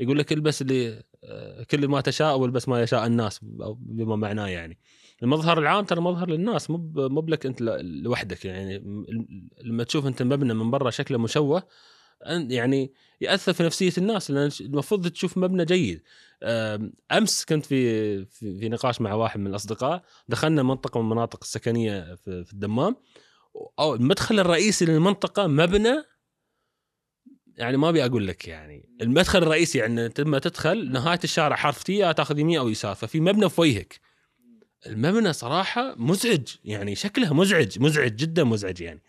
يقول لك البس اللي آه، كل ما تشاء والبس ما يشاء الناس بما معناه يعني. المظهر العام ترى مظهر للناس مو مو بلك أنت لوحدك يعني. لما تشوف أنت مبنى من برا شكله مشوه يعني يأثر في نفسية الناس لأن المفروض تشوف مبنى جيد. أمس كنت في في, نقاش مع واحد من الأصدقاء. دخلنا منطقة من المناطق السكنية في, الدمام. أو المدخل الرئيسي للمنطقة مبنى يعني ما أبي أقول لك يعني. المدخل الرئيسي يعني لما تدخل نهاية الشارع حرف تي تاخذ يمين أو يسار. ففي مبنى في وجهك. المبنى صراحة مزعج يعني شكله مزعج مزعج جدا مزعج يعني.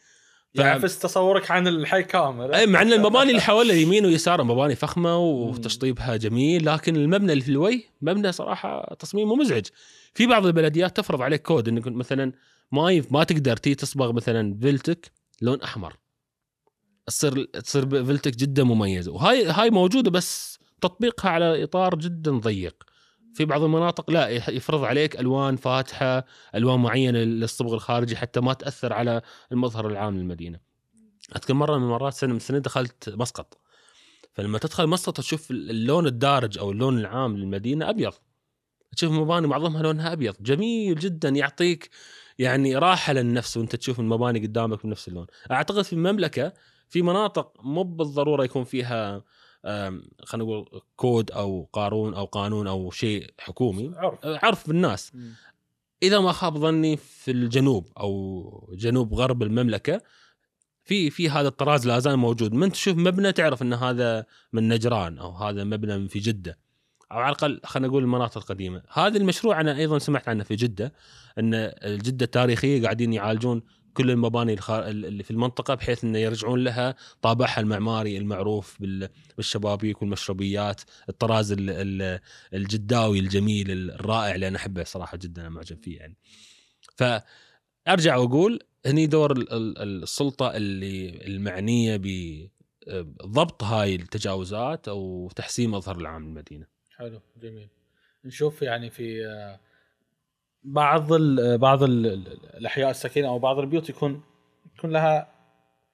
يعفس تصورك عن الحي كامل أي مع إن المباني اللي حواليه يمين ويسار مباني فخمة وتشطيبها جميل لكن المبنى اللي في الوي مبنى صراحة تصميمه مزعج. في بعض البلديات تفرض عليك كود إنك مثلا ما ما تقدر تي تصبغ مثلا فيلتك لون أحمر. تصير تصير فيلتك جدا مميزه وهاي هاي موجودة بس تطبيقها على إطار جدا ضيق. في بعض المناطق لا يفرض عليك ألوان فاتحة ألوان معينة للصبغ الخارجي حتى ما تأثر على المظهر العام للمدينة. أذكر مرة من المرات سنة من السنين دخلت مسقط. فلما تدخل مسقط تشوف اللون الدارج أو اللون العام للمدينة أبيض. تشوف مباني معظمها لونها أبيض. جميل جدا يعطيك يعني راحة للنفس وأنت تشوف المباني قدامك بنفس اللون. أعتقد في المملكة في مناطق مو بالضرورة يكون فيها خلينا نقول كود أو قانون أو قانون أو شيء حكومي. عرف. عرف بالناس. إذا ما خاب ظني في الجنوب أو جنوب غرب المملكة في في هذا الطراز لا زال موجود. من تشوف مبنى تعرف إن هذا من نجران أو هذا مبنى من في جدة. أو على الأقل خلينا نقول المناطق القديمة. هذا المشروع أنا أيضا سمعت عنه في جدة إن الجدة التاريخية قاعدين يعالجون كل المباني اللي في المنطقة بحيث إنه يرجعون لها طابعها المعماري المعروف بال- بالشبابيك والمشربيات الطراز ال- ال- الجداوي الجميل الرائع اللي أنا أحبه صراحة جدا أنا معجب فيه يعني. فأرجع وأقول هني دور ال- ال- السلطة اللي المعنية بضبط هاي التجاوزات أو تحسين مظهر العام للمدينة. حلو جميل. نشوف يعني في آه، بعض ال بعض ال الأحياء السكنيه أو بعض البيوت يكون يكون لها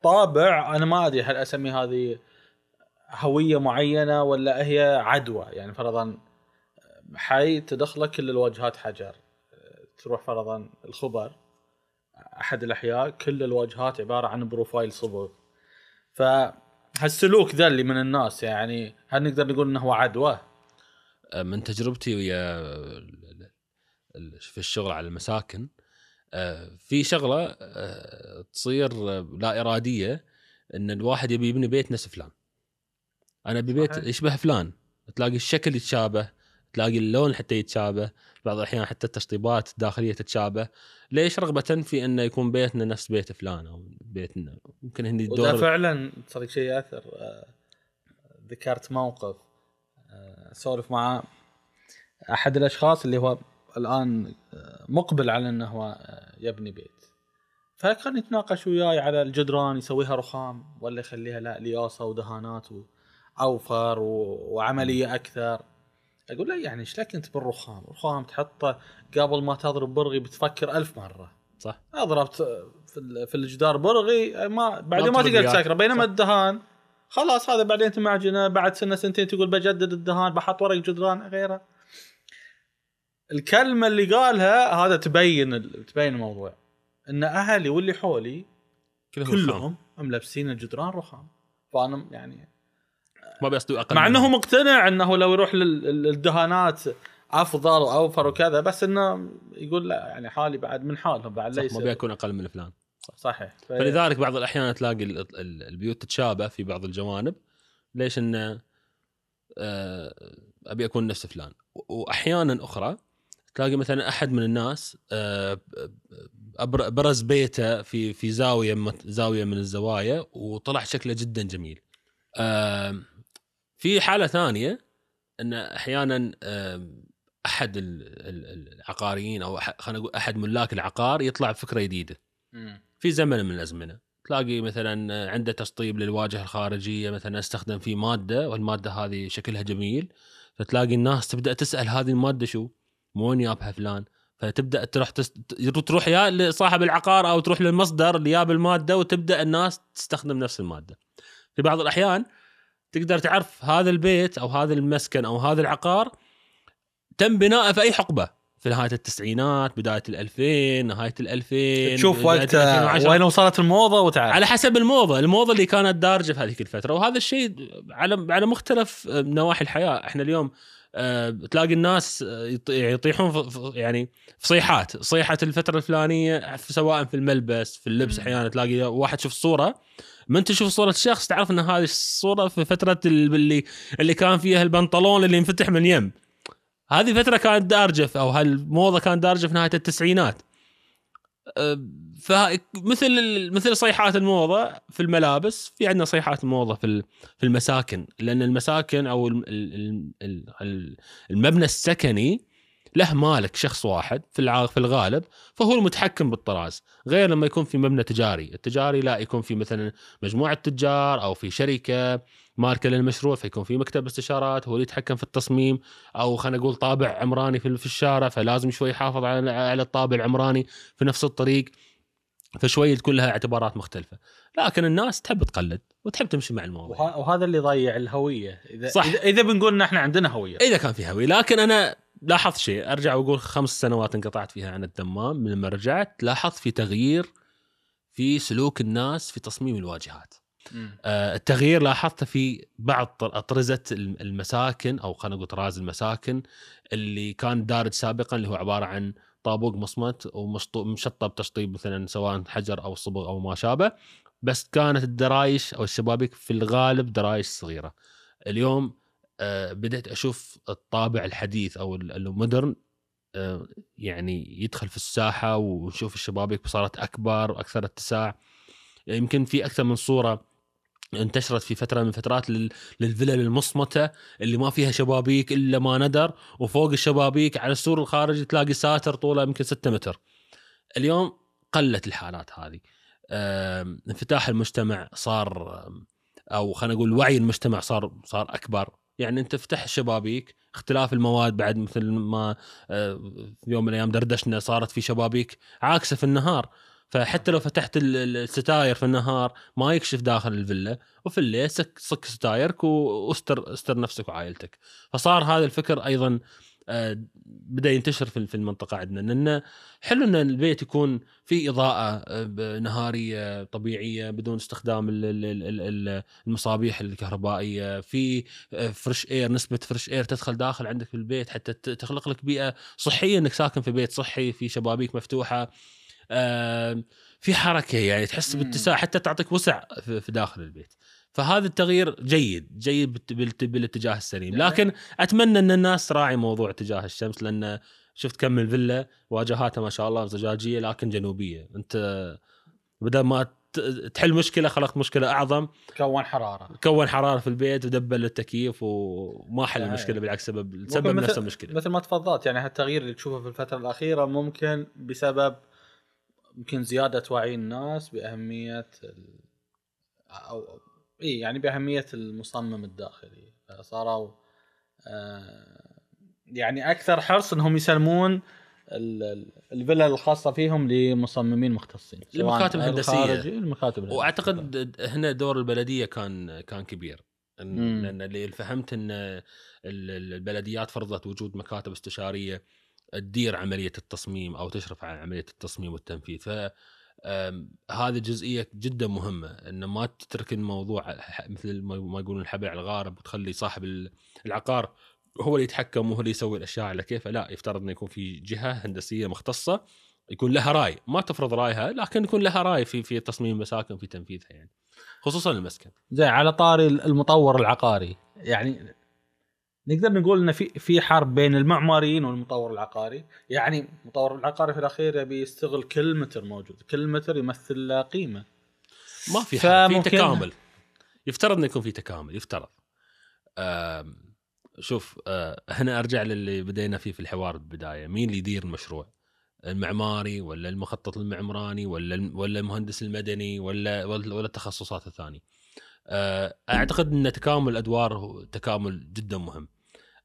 طابع. أنا ما أدري هل أسمي هذه هوية معينة ولا هي عدوى. يعني فرضا حي تدخله كل الواجهات حجر. تروح فرضا الخبر أحد الأحياء كل الواجهات عبارة عن profile صبغ. فهالسلوك ذا اللي من الناس يعني هل نقدر نقول إنه هو عدوى؟ من تجربتي ويا في الشغل على المساكن آه، في شغلة آه، تصير آه، لا إرادية إن الواحد يبي يبني بيت نفس فلان. أنا أبي بيت. يشبه فلان. تلاقي الشكل يتشابه تلاقي اللون حتى يتشابه بعض الأحيان حتى التشطيبات الداخلية تتشابه. ليش رغبة في انه يكون بيتنا نفس بيت فلان أو بيتنا؟ ممكن هني وده دور فعلا صدق شيء يأثر ذكرت موقف أسولف مع أحد الأشخاص اللي هو الآن آه، مقبل على إنه هو آه، يبني بيت فكان يتناقش وياي على الجدران يسويها رخام ولا يخليها لا لياصة ودهانات واوفر وعملية أكثر أقول له يعني إيش لك أنت بالرخام؟ الرخام تحطه قبل ما تضرب برغي بتفكر ألف مرة صح ضربت في ال- في الجدار برغي ما بعدين ما تقدر. تسكره بينما صح. الدهان خلاص هذا بعدين تمعجنه بعد سنة سنتين تقول بجدد الدهان بحط ورق جدران غيره الكلمة اللي قالها هذا تبين تبين الموضوع. إن أهلي واللي حولي كلهم. كلهم ملبسين الجدران رخام. فأنا يعني ما بيصدوا أقل مع إنه مقتنع إنه لو يروح لل- للدهانات أفضل وأوفر وكذا بس إنه يقول لا يعني حالي بعد من حالهم بعد ليس. ما بيكون أقل من فلان. صحيح. ف- فلذلك بعض الأحيان تلاقي ال- ال- البيوت تتشابه في بعض الجوانب. ليش إنه آه، أبي أكون نفس فلان؟ وأحيانا أخرى تلاقي مثلا أحد من الناس آه، برز بيته في في زاوية زاوية من الزوايا وطلع شكله جدا جميل. آه، في حالة ثانية إن أحيانا آه، أحد ال- ال- العقاريين أو خلينا نقول أحد ملاك العقار يطلع بفكرة جديدة. في زمن من الأزمنة تلاقي مثلا عنده تشطيب للواجهة الخارجية مثلا استخدم فيه مادة والمادة هذه شكلها جميل فتلاقي الناس تبدأ تسأل هذه المادة شو؟ من وين جابها فلان؟ فتبدأ تروح تست... تروح يا لصاحب العقار أو تروح للمصدر اللي جاب المادة وتبدأ الناس تستخدم نفس المادة. في بعض الأحيان تقدر تعرف هذا البيت أو هذا المسكن أو هذا العقار تم بناءه في أي حقبة. في نهاية التسعينات بداية ال2000 نهاية ال2000 تشوف وقتها وين وصلت الموضة وتعال. على حسب الموضة. الموضة اللي كانت دارجة في هذيك الفترة. وهذا الشيء على على مختلف نواحي الحياة. إحنا اليوم تلاقي الناس يطيحون في يعني في صيحات صيحة الفترة الفلانية سواء في الملبس في اللبس أحيانا تلاقي واحد شوف صوره من تشوف صورة الشخص تعرف إن هذه الصورة في فترة اللي اللي كان فيها البنطلون اللي ينفتح من يم. هذه فترة كانت دارجة أو هالموضة كانت دارجة في نهاية التسعينات. أه، فمثل مثل صيحات الموضة في الملابس في عندنا صيحات الموضة في في المساكن. لأن المساكن أو المبنى السكني له مالك شخص واحد في في الغالب فهو المتحكم بالطراز. غير لما يكون في مبنى تجاري. التجاري لا يكون في مثلا مجموعة تجار أو في شركة ماركة للمشروع فيكون في مكتب استشارات هو اللي يتحكم في التصميم. أو خلينا نقول طابع عمراني في الشارع فلازم شوي يحافظ على على الطابع العمراني في نفس الطريق. فشوي تكون لها اعتبارات مختلفة. لكن الناس تحب تقلد وتحب تمشي مع الموضوع. وهذا اللي يضيع الهوية. إذا صح. إذا, إذا بنقول ان إحنا عندنا هوية. إذا كان في هوية. لكن أنا لاحظت شيء. أرجع وأقول خمس سنوات انقطعت فيها عن الدمام. من لما رجعت لاحظت في تغيير في سلوك الناس في تصميم الواجهات. آه التغيير لاحظته في بعض أطرزة المساكن أو خلينا نقول طراز المساكن اللي كان دارج سابقا اللي هو عبارة عن طابوق مصمت ومشطب تشطيب مثلا سواء حجر أو صبغ أو ما شابه بس كانت الدرايش أو الشبابيك في الغالب درايش صغيرة. اليوم آه بدأت أشوف الطابع الحديث أو المودرن آه يعني يدخل في الساحة ونشوف الشبابيك صارت أكبر وأكثر اتساع. يمكن في أكثر من صورة انتشرت في فترة من فترات للفلل المصمتة اللي ما فيها شبابيك إلا ما ندر وفوق الشبابيك على السور الخارجي تلاقي ساتر طوله يمكن 6 متر. اليوم قلت الحالات هذه. انفتاح المجتمع صار أو خلينا نقول وعي المجتمع صار صار أكبر يعني انت فتح الشبابيك اختلاف المواد بعد مثل ما في يوم من الأيام دردشنا صارت في شبابيك عاكسة في النهار فحتى لو فتحت الستاير في النهار ما يكشف داخل الفيلا وفي الليل سك ستايرك واستر استر نفسك وعائلتك. فصار هذا الفكر أيضا آه، بدأ ينتشر في المنطقة عندنا. لأن حلو إن البيت يكون فيه إضاءة آه، نهارية طبيعية بدون استخدام المصابيح الكهربائية. في fresh آه، air نسبة fresh air تدخل داخل عندك في البيت حتى تخلق لك بيئة صحية إنك ساكن في بيت صحي في شبابيك مفتوحة. في حركة يعني تحس باتساع حتى تعطيك وسع في داخل البيت. فهذا التغيير جيد جيد بالاتجاه السليم. لكن أتمنى أن الناس تراعي موضوع اتجاه الشمس لأن شفت كم الفيلا واجهاتها ما شاء الله زجاجية لكن جنوبية. أنت بدل ما تحل مشكلة خلقت مشكلة أعظم. كون حرارة. كون حرارة في البيت ودبل التكييف وما حل المشكلة بالعكس سبب سبب نفس المشكلة. مثل ما تفضلت يعني هالتغيير اللي تشوفه في الفترة الأخيرة ممكن بسبب يمكن زيادة وعي الناس بأهمية أو إي يعني بأهمية المصمم الداخلي. صاروا آه يعني أكثر حرص إنهم يسلمون الفيلا الخاصة فيهم لمصممين مختصين. المكاتب الهندسيه المكاتب الهندسيه وأعتقد هنا دور البلدية كان كان كبير. لأن اللي فهمت إن البلديات فرضت وجود مكاتب استشارية تدير عملية التصميم أو تشرف على عملية التصميم والتنفيذ. ف هذه جزئية جدا مهمة إن ما تترك الموضوع مثل ما يقولون الحبل على الغارب وتخلي صاحب العقار هو اللي يتحكم وهو اللي يسوي الأشياء على كيفه. لا يفترض إنه يكون في جهة هندسية مختصة يكون لها رأي. ما تفرض رأيها لكن يكون لها رأي في في تصميم المساكن في تنفيذها يعني خصوصا المسكن. زين على طاري المطور العقاري يعني نقدر نقول إن في في حرب بين المعماريين والمطور العقاري. يعني المطور العقاري في الأخير يبي يستغل كل متر موجود كل متر يمثل له قيمة. ما في في تكامل. يفترض انه يكون في تكامل يفترض. شوف آه هنا أرجع للي بدينا فيه في الحوار بالبداية. مين اللي يدير المشروع؟ المعماري ولا المخطط المعمراني ولا ولا المهندس المدني ولا ولا التخصصات الثانية. آه، أعتقد إن تكامل الأدوار تكامل جدا مهم.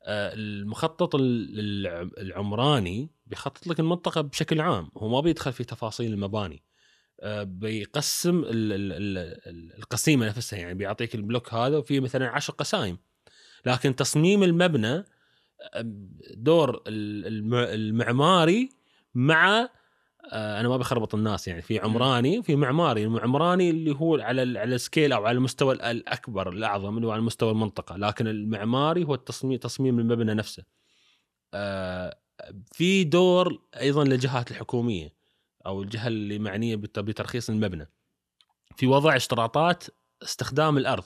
آه، المخطط ال- الع- العمراني بيخطط لك المنطقة بشكل عام، هو ما بيدخل في تفاصيل المباني. آه، بيقسم ال- ال- ال- ال- القسيمة نفسها يعني بيعطيك ال block هذا وفيه مثلا عشر قسايم. لكن تصميم المبنى دور ال- الم- المعماري مع آه، أنا ما بخربط الناس يعني. في عمراني وفي معماري. المعمراني اللي هو على على ال scale أو على المستوى ال- الأكبر الأعظم اللي هو على مستوى المنطقة. لكن المعماري هو التصميم تصميم المبنى نفسه. آه، في دور أيضا للجهات الحكومية أو الجهة اللي معنية بت- بترخيص المبنى. في وضع اشتراطات استخدام الأرض.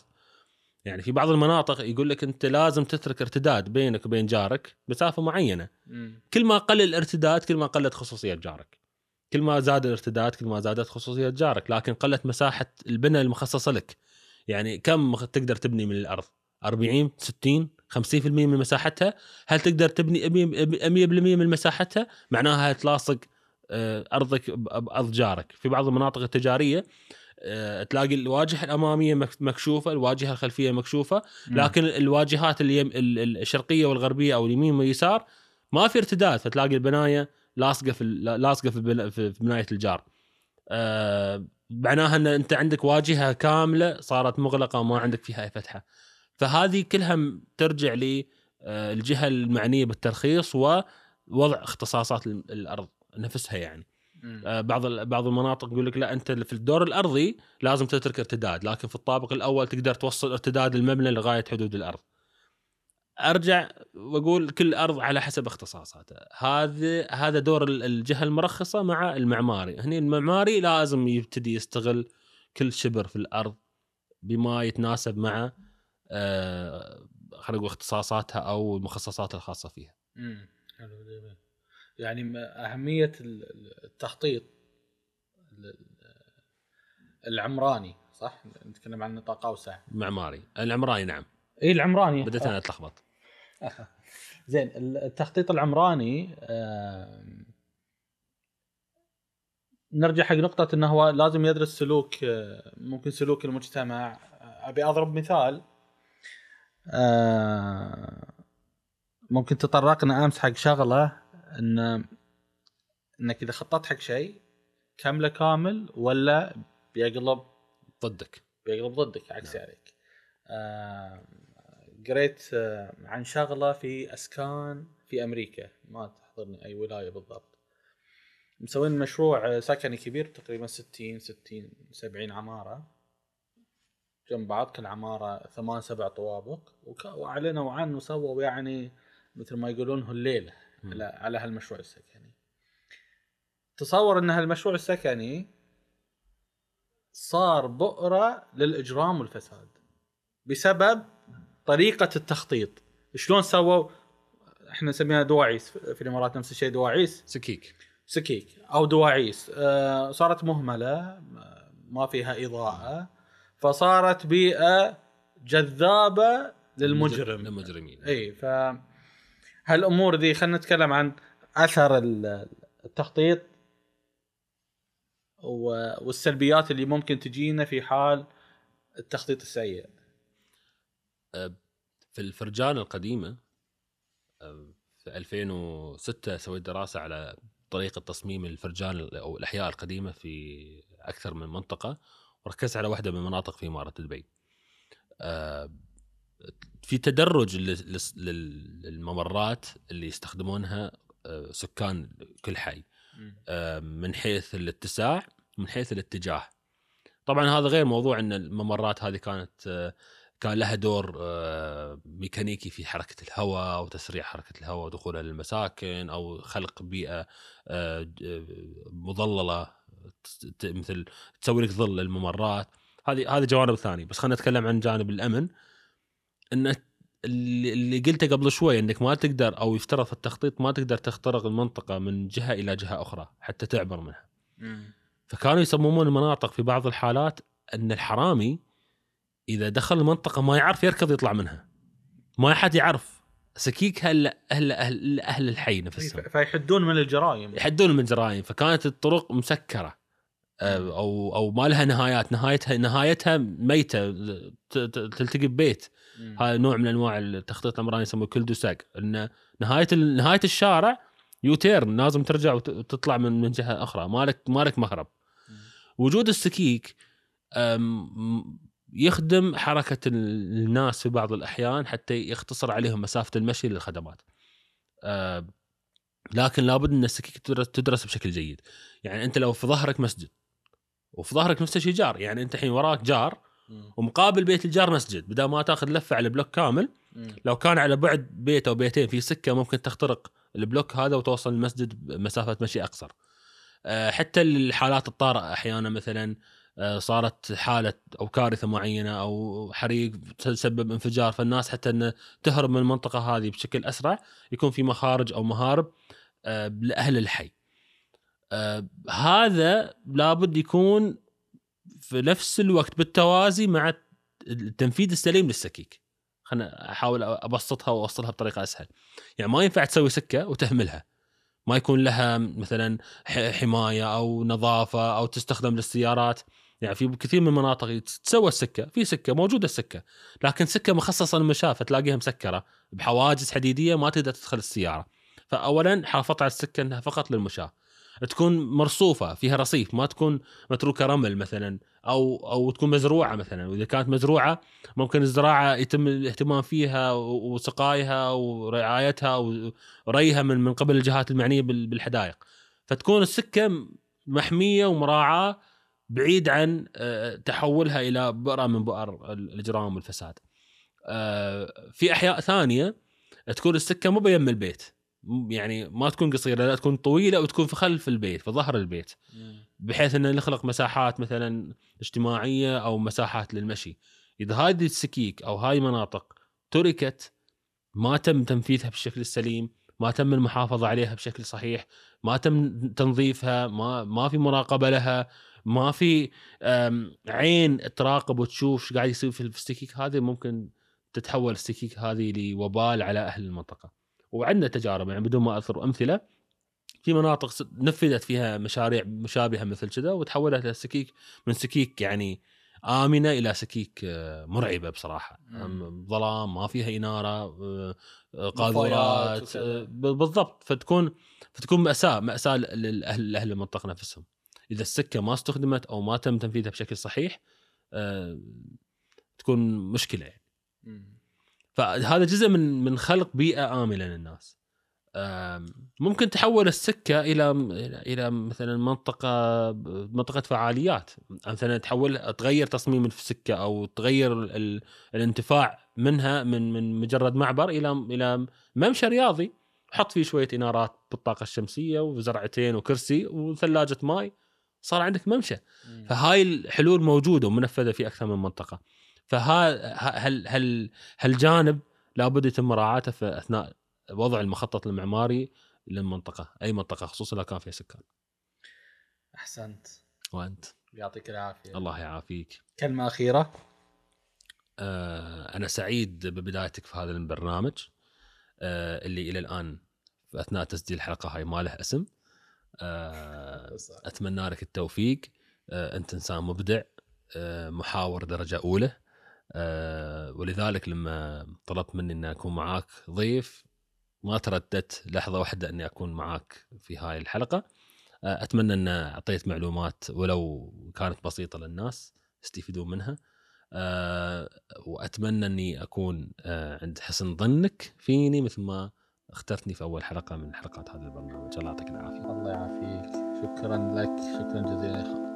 يعني في بعض المناطق يقول لك أنت لازم تترك ارتداد بينك وبين جارك مسافه معينة. مم. كل ما قل الارتداد كل ما قلت خصوصيه جارك. كل ما زاد الارتداد كل ما زادت خصوصية جارك لكن قلت مساحة البناء المخصصة لك. يعني كم تقدر تبني من الأرض؟ 40 60 50% من مساحتها؟ هل تقدر تبني 100% من مساحتها؟ معناها تلاصق آه، أرضك بارض جارك. في بعض المناطق التجارية آه، تلاقي الواجهة الأمامية مك- مكشوفة الواجهة الخلفية مكشوفة لكن الواجهات الشرقية والغربية أو اليمين واليسار ما في ارتداد. فتلاقي البناية لاصقة في لاصقة في في بناية الجار. آه، معناها إن أنت عندك واجهة كاملة صارت مغلقة وما عندك فيها أي فتحة. فهذه كلها ترجع للجهه المعنية بالترخيص ووضع اختصاصات ال- الأرض نفسها يعني. آه، بعض بعض المناطق يقول لك لا أنت في الدور الأرضي لازم تترك ارتداد لكن في الطابق الأول تقدر توصل ارتداد المبنى لغاية حدود الأرض ارجع واقول كل ارض على حسب اختصاصاتها. هذا هذا دور ال- الجهة المرخصة مع المعماري. هني المعماري لازم يبتدي يستغل كل شبر في الأرض بما يتناسب مع آه، خلينا نقول اختصاصاتها أو المخصصات الخاصة فيها. مم. حلو جميل. يعني ال- التخطيط ال- العمراني صح؟ نتكلم عن نطاق أوسع. معماري. العمراني نعم. اي العمراني. بديت أنا أتلخبط. زين ال- التخطيط العمراني نرجع حق نقطة إنه هو لازم يدرس سلوك آه، ممكن سلوك المجتمع. آه، أبي أضرب مثال. آه، ممكن تطرقنا أمس حق شغلة إن إنك إذا خططت حق شيء كامله كامل ولا بيقلب ضدك؟ بيقلب ضدك عكس عليك. آه، قريت آه، عن شغلة في أسكان في أمريكا. ما تحضرني أي ولاية بالضبط. مسوين مشروع آه، سكني كبير تقريبا 60 60 70 عمارة. جنب بعض كل عمارة ثمان سبع طوابق. واعلنوا عنه وسووا يعني مثل ما يقولون الليلة. على على هالمشروع السكني. تصور إن هالمشروع السكني صار بؤرة للإجرام والفساد. بسبب طريقة التخطيط. شلون سووا؟ إحنا نسميها دواعيس. في الإمارات نفس الشيء دواعيس. سكيك. سكيك أو دواعيس. آه صارت مهملة ما فيها إضاءة. فصارت بيئة جذابة للمجرم. للمجرمين. إي ف هالأمور ذي خلينا نتكلم عن أثر ال- التخطيط والسلبيات اللي ممكن تجينا في حال التخطيط السيء. في الفرجان القديمة في 2006 سويت دراسة على طريقة تصميم الفرجان أو الأحياء القديمة في أكثر من منطقة وركزت على واحدة من المناطق في إمارة دبي. آه، في تدرج لل- لل- للممرات اللي يستخدمونها آه، سكان كل حي. آه، من حيث الاتساع من حيث الاتجاه. طبعا هذا غير موضوع إن الممرات هذه كانت كان لها دور آه، ميكانيكي في حركة الهواء وتسريع حركة الهواء ودخولها للمساكن أو خلق بيئة آه، آه، مظللة مثل تسوي لك ظل للممرات. هذه هذه جوانب ثانية بس خلينا نتكلم عن جانب الأمن. إن اللي اللي قلته قبل شوي إنك ما تقدر أو يفترض في التخطيط ما تقدر تخترق المنطقة من جهة إلى جهة أخرى حتى تعبر منها. فكانوا يصممون المناطق في بعض الحالات إن الحرامي إذا دخل المنطقة ما يعرف يركض يطلع منها. ما حد يعرف. سكيك أهل أهل أهل, أهل الحي نفسهم. فيحدون من الجرائم. يحدون من الجرائم. فكانت الطرق مسكرة. آه، أو أو ما لها نهايات. نهايتها نهايتها ميتة. تلتقي ببيت. هذا نوع من أنواع التخطيط العمراني يسموه كل دوساق إن نهاية نهاية الشارع U-turn. لازم ترجع وت- وتطلع من من جهة أخرى. مالك مالك مهرب. وجود السكيك يخدم حركة ال- الناس في بعض الأحيان حتى يختصر عليهم مسافة المشي للخدمات. أه، لكن لابد إن السكيك تدرس, بشكل جيد. يعني أنت لو في ظهرك مسجد وفي ظهرك نفس الشيء جار يعني أنت الحين وراك جار ومقابل بيت الجار مسجد بدل ما تأخذ لفة على البلوك كامل لو كان على بعد بيت أو بيتين في سكة ممكن تخترق البلوك هذا وتوصل المسجد بمسافة مشي أقصر. أه، حتى الحالات الطارئه أحيانا مثلا صارت حالة أو كارثة معينة أو حريق تسبب انفجار فالناس حتى انه تهرب من المنطقة هذه بشكل أسرع يكون في مخارج أو مهارب أه، لأهل الحي. أه، هذا لابد يكون في نفس الوقت بالتوازي مع التنفيذ السليم للسكيك. خلنا أحاول أبسطها وأوصلها بطريقة أسهل. يعني ما ينفع تسوي سكة وتهملها. ما يكون لها مثلا حماية أو نظافة أو تستخدم للسيارات. يعني في كثير من المناطق تسوى السكة، في سكة موجودة السكة، لكن سكة مخصصة للمشاة فتلاقيها مسكرة بحواجز حديدية ما تقدر تدخل السيارة. فاولا حافظت على السكة إنها فقط للمشاة. تكون مرصوفة فيها رصيف ما تكون متروكة رمل مثلا أو أو تكون مزروعة مثلا وإذا كانت مزروعة ممكن الزراعة يتم الاهتمام فيها وسقايها ورعايتها وريها من من قبل الجهات المعنية بال- بالحدائق فتكون السكة محمية ومراعاة بعيد عن آه، تحولها إلى بؤرة من بؤر الاجرام والفساد. آه، في أحياء ثانية تكون السكة مو بيم البيت. يعني ما تكون قصيرة لا تكون طويلة وتكون في خلف البيت في ظهر البيت. بحيث ان نخلق مساحات مثلا اجتماعية أو مساحات للمشي. إذا هذه السكيك أو هاي مناطق تركت ما تم تنفيذها بالشكل السليم ما تم المحافظة عليها بشكل صحيح ما تم تنظيفها ما ما في مراقبة لها ما في عين تراقب وتشوف إيش قاعد يصير في السكيك هذه ممكن تتحول السكيك هذه لوبال على أهل المنطقة. وعندنا تجارب يعني بدون ما أذكر أمثلة في مناطق نفذت فيها مشاريع مشابهة مثل كذا وتحولت إلى سكيك من سكيك يعني آمنة إلى سكيك آه، مرعبة بصراحة. ظلام ما فيها إنارة آه، آه، قاذورات بالضبط. فتكون فتكون مأساة مأساة لأهل أهل المنطقة نفسهم. إذا السكة ما استخدمت أو ما تم تنفيذها بشكل صحيح آه، تكون مشكلة يعني. فهذا جزء من من خلق بيئة آمنة للناس. ممكن تحول السكة إلى إلى مثلا منطقة منطقة فعاليات. مثلا تحول تغير تصميم السكة أو تغير ال- الانتفاع منها من من مجرد معبر إلى إلى ممشى رياضي. حط فيه شوية إنارات بالطاقة الشمسية وزرعتين وكرسي وثلاجة ماي. صار عندك ممشى. فهاي الحلول موجودة ومنفذة في أكثر من منطقة. فها هل هل هالجانب لابد يتم مراعاته في أثناء وضع المخطط المعماري للمنطقة أي منطقة خصوصا لو كان فيها سكان. أحسنت. وأنت؟ يعطيك العافية. الله يعافيك. كلمة أخيرة؟ آه أنا سعيد ببدايتك في هذا البرنامج آه اللي إلى الآن أثناء تسجيل الحلقة هاي ما له اسم. أتمنى لك التوفيق. آه، أنت إنسان مبدع آه، محاور درجة أولى. آه، ولذلك لما طلبت مني إني أكون معاك ضيف ما ترددت لحظة واحدة إني أكون معاك في هاي الحلقة. آه، أتمنى إن أعطيت معلومات ولو كانت بسيطة للناس يستفيدون منها. آه، وأتمنى إني أكون آه، عند حسن ظنك فيني مثل ما اخترتني في أول حلقة من حلقات هذا البرنامج. الله يعطيك العافية. الله يعافيك. شكرا لك. شكرا جزيلا.